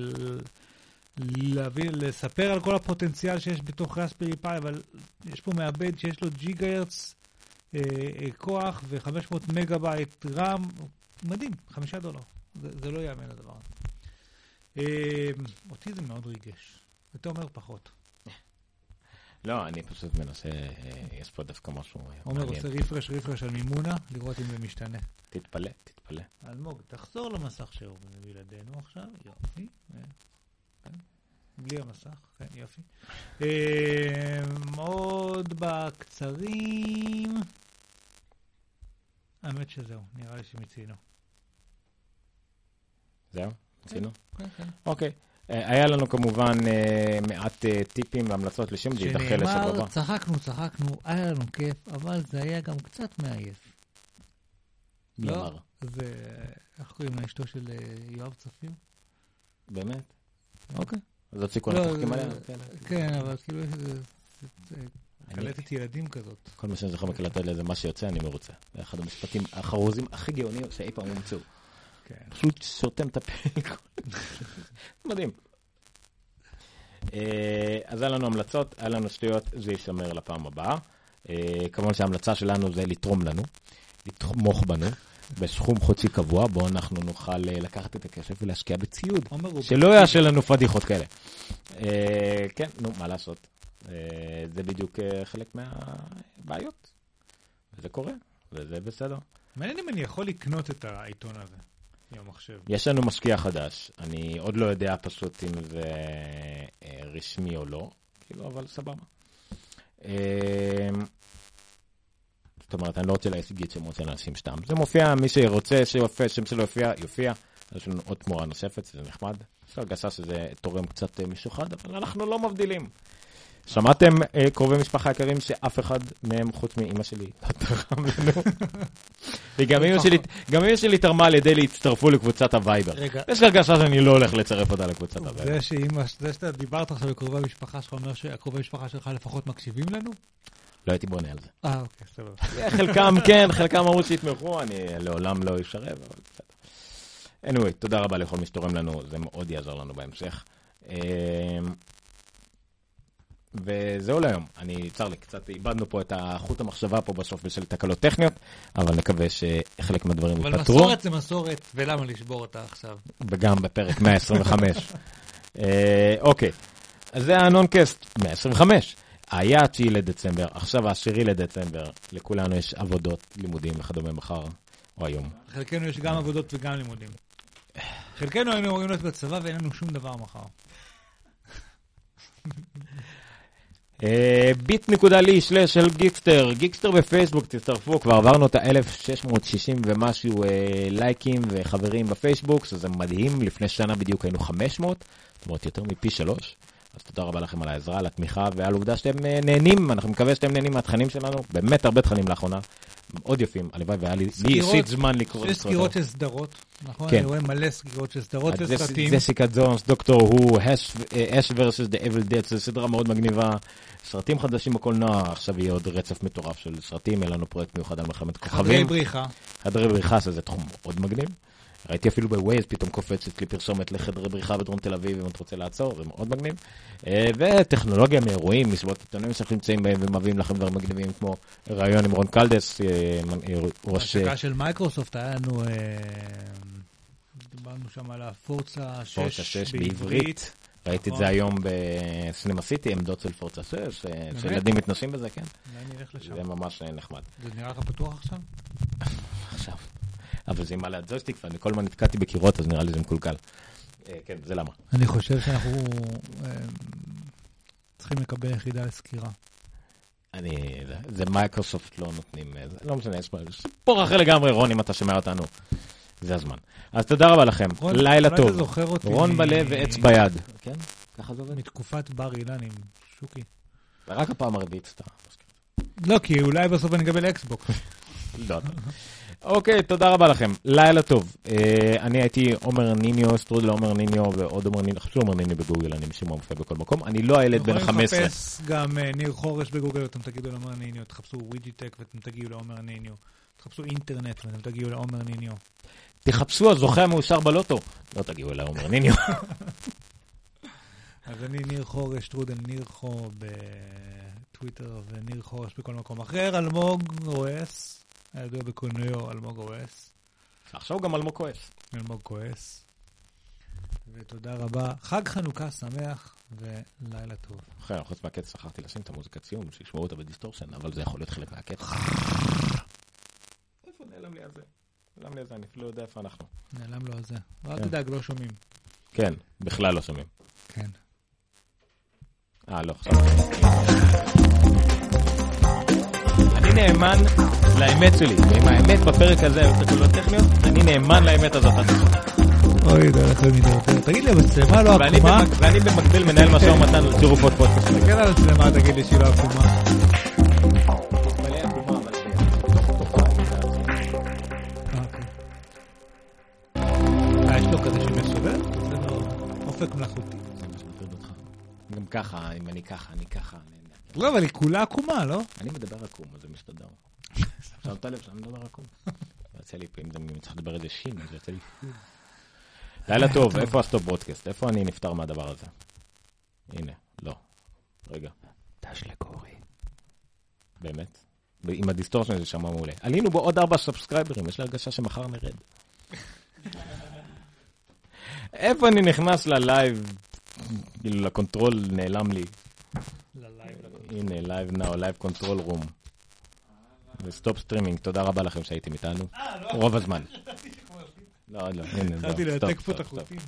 להביא, לספר על כל הפוטנציאל שיש בתוך Raspberry Pi, אבל יש פה מעבד שיש לו ג'יגה הרץ כוח ו-500 מגה בייט RAM, מדהים, חמישה דולר. זה, זה לא ייאמן הדבר הזה. אה, אותי זה מאוד ריגש. אתה אומר פחות. לא, אני פשוט מנסה, אה, יש פה דווקא משהו אה, עומר מעניין. עושה רפרש רפרש על מימונה, לראות אם זה משתנה. תתפלא, תתפלא. אלמוג, תחזור למסך שהוא בלעדינו עכשיו, יופי. אה, כן. בלי המסך, כן, יופי. אה, עוד בקצרים. האמת שזהו, נראה לי שמיצינו. זהו? עשינו? כן, כן. אוקיי. אה, היה לנו כמובן אה, מעט אה, טיפים והמלצות לשם, זה יידחה לשבוע הבא. שנאמר, צחקנו, צחקנו, היה לנו כיף, אבל זה היה גם קצת מעייף. מי לא? אמר? זה, איך קוראים לאשתו של יואב צפיר? באמת? אוקיי. אז עוד סיכון לא, עליה? כן. כן, אבל כאילו יש איזה... קלטת ילדים כזאת. כל מה שאני זוכר מקלטות לזה, מה שיוצא, אני מרוצה. זה אחד המשפטים החרוזים הכי גאוניים שאי פעם הומצאו. כן. פשוט סותם את הפה. מדהים. אה, אז היה לנו המלצות, היה לנו שטויות, זה יישמר לפעם הבאה. אה, כמובן שההמלצה שלנו זה לתרום לנו, לתמוך בנו, בסכום חודשי קבוע, בו אנחנו נוכל אה, לקחת את הכסף ולהשקיע בציוד. שלא יעשה לנו פדיחות כאלה. כן, נו, מה לעשות? אה, זה בדיוק אה, חלק מהבעיות. וזה קורה, וזה בסדר. מעניין אם אני יכול לקנות את העיתון הזה, עם המחשב. יש לנו משקיע חדש, אני עוד לא יודע פשוט אם זה אה, רשמי או לא, כאילו, אבל סבבה. זאת אומרת, אני לא רוצה להגיד שם רוצה לאנשים סתם. זה מופיע, מי שרוצה שיופיע, שם שלו יופיע, יופיע. יש לנו עוד תמורה נוספת, זה נחמד. יש הרגשה שזה תורם קצת משוחד, אבל אנחנו לא מבדילים. שמעתם, אה, קרובי משפחה יקרים, שאף אחד מהם, חוץ מאימא שלי, לא תרם לנו. וגם אמא שלי- גם אמא שלי תרמה על ידי להצטרפו לקבוצת ה-Viber. רגע. יש לי הרגשה שאני לא הולך לצרף אותה לקבוצת ה-Viber. זה שאמא, זה שאתה דיברת עכשיו לקרובי המשפחה שלך, אומר שהקרובי המשפחה שלך לפחות מקשיבים לנו? לא הייתי בונה על זה. אה, אוקיי, סבבה. חלקם כן, חלקם אמרו שיתמכו, אני לעולם לא אשרב, אבל בסדר. anyway, תודה רבה לכל מי שתורם לנו, זה מאוד יעזור לנו בהמשך. וזהו להיום. אני, צר לי, קצת איבדנו פה את החוט המחשבה פה בסוף בשל תקלות טכניות, אבל נקווה שחלק מהדברים אבל ייפתרו, מסורת זה מסורת, ולמה לשבור אותה עכשיו? וגם בפרק 125. אה, אוקיי, אז זה הנונקאסט 125. היה ה-9 לדצמבר, עכשיו ה-10 לדצמבר, לכולנו יש עבודות, לימודים וכדומה מחר או היום. חלקנו יש גם עבודות וגם לימודים. חלקנו היינו אמורים להיות בצבא ואין לנו שום דבר מחר. אה, bit.ly slash גיקסטר, גיקסטר בפייסבוק, תצטרפו, כבר עברנו את ה-1660 ומשהו אה, לייקים וחברים בפייסבוק, שזה מדהים, לפני שנה בדיוק היינו 500, זאת אומרת יותר מפי שלוש. אז תודה רבה לכם על העזרה, על התמיכה ועל העובדה שאתם אה, נהנים, אני מקווה שאתם נהנים מהתכנים שלנו, באמת הרבה תכנים לאחרונה, מאוד יפים, הלוואי והיה לי אישית זמן לקרוא את הסרטים. סקירות של סדרות, נכון? כן. אני רואה מלא סקירות של סדרות של ג'ס- סרטים. ג'סיקה ג'ונס, Doctor Who, Ash versus The Evil Dead, זו סדרה מאוד מגניבה. סרטים חדשים בקולנוע, עכשיו יהיה עוד רצף מטורף של סרטים, יהיה לנו פרויקט מיוחד על מלחמת חדרי כוכבים. בריחה. חדרי בריחה, שזה תחום מאוד מגניב. ראיתי אפילו ב Waze, פתאום קופצת לי פרסומת לחדרי בריחה בדרום תל אביב, אם את רוצה לעצור, זה מאוד מגניב. אה, וטכנולוגיה מאירועים, מסיבות עיתונאים שאנחנו נמצאים בהם ומביאים לכם דברים מגניבים, כמו ראיון עם רון קלדס, אה, אה, ראש... בהשקה של מייקרוסופט היה לנו, דיברנו שם על ה Forza, Forza 6 6 בעברית. ראיתי את נכון. זה היום בסינמה סיטי, עמדות של Forza 6, אה, שילדים מתנסים בזה, כן. אולי נלך לשם. זה ממש נחמד. זה נראה לך פתוח עכשיו? עכשיו. אבל זה עם מעלה ג'ויסטיק, ואני כל הזמן נתקעתי בקירות, אז נראה לי זה מקולקל. אה, כן, זה למה. אני חושב שאנחנו אה, צריכים לקבל יחידה לסקירה. אני, זה מייקרוסופט לא נותנים, אה, זה לא משנה, יש פה סיפור אחר לגמרי, רון, אם אתה שומע אותנו, זה הזמן. אז תודה רבה לכם, רון, לילה אולי טוב. אתה זוכר אותי רון בלב ועץ ביד. כן? ככה זה עובד? מתקופת בר אילן עם שוקי. רק הפעם הרביעית סתם. לא, כי אולי בסוף אני אקבל אקסבוקס. לא. אוקיי, תודה רבה לכם, לילה טוב. אה, אני הייתי עומר ניניו, סטרודל עומר ניניו ועוד עומר ניניו, חשבו עומר ניניו בגוגל, אני משום מה מופיע בכל מקום. אני לא הילד בן יכולים 15. לחפש גם אה, ניר חורש בגוגל, אתם תגידו לעומר ניניו, תחפשו וויג'יטק ואתם תגיעו לעומר ניניו. תחפשו אינטרנט ואתם תגיעו לעומר ניניו. תחפשו הזוכה המאושר בלוטו. לא תגיעו אליי עומר ניניו. אז אני ניר חורש, שטרודל ניר חו בטוויטר וניר חורש בכל מקום אחר, אלמוג רועס, הידוע בכינויו אלמוג רועס, עכשיו גם אלמוג כועס. אלמוג כועס. ותודה רבה, חג חנוכה שמח ולילה טוב. אחרי, חוץ מהקטע שכחתי לשים את המוזיקת סיום, שישמעו אותה ב distortion, אבל זה יכול להיות חלק מהקטע. איפה נעלם לי על זה? נעלם לי על זה, אני לא יודע איפה אנחנו. נעלם לו על זה. אל כן. תדאג, לא שומעים. כן, בכלל לא שומעים. כן. אה, לא, עכשיו. אני נאמן לאמת שלי, ואם האמת בפרק הזה תקלות טכניות, אני נאמן לאמת הזאת. אוי, זה הולך ומתדרדר. תגיד לי, המצלמה לא עקומה? ואני במקביל מנהל משא ומתן על צירופות פודקאסט. תסתכל על המצלמה, תגיד לי שהיא לא עקומה. אה, לא... אופק מלאכותי. גם ככה, אם אני ככה, אני ככה. לא, אבל היא כולה עקומה, לא? אני מדבר עקום, אז זה מסתדר. שמת לב שאני מדבר עקום. יוצא לי, אם אני צריך לדבר איזה שין, אז יוצא לי... לילה טוב, איפה ה stop broadcast? איפה אני נפטר מהדבר הזה? הנה, לא. רגע. דש לקורי. באמת? עם ה distortion זה שמע מעולה. עלינו בו עוד ארבע subscriber ים, יש לי הרגשה שמחר נרד. איפה אני נכנס ל live? כאילו ל control נעלם לי. הנה, live now, live control room. ו stop streaming, תודה רבה לכם שהייתם איתנו. רוב הזמן. לא, עוד לא, הנה, stop, פה את stop, stop. החוטים.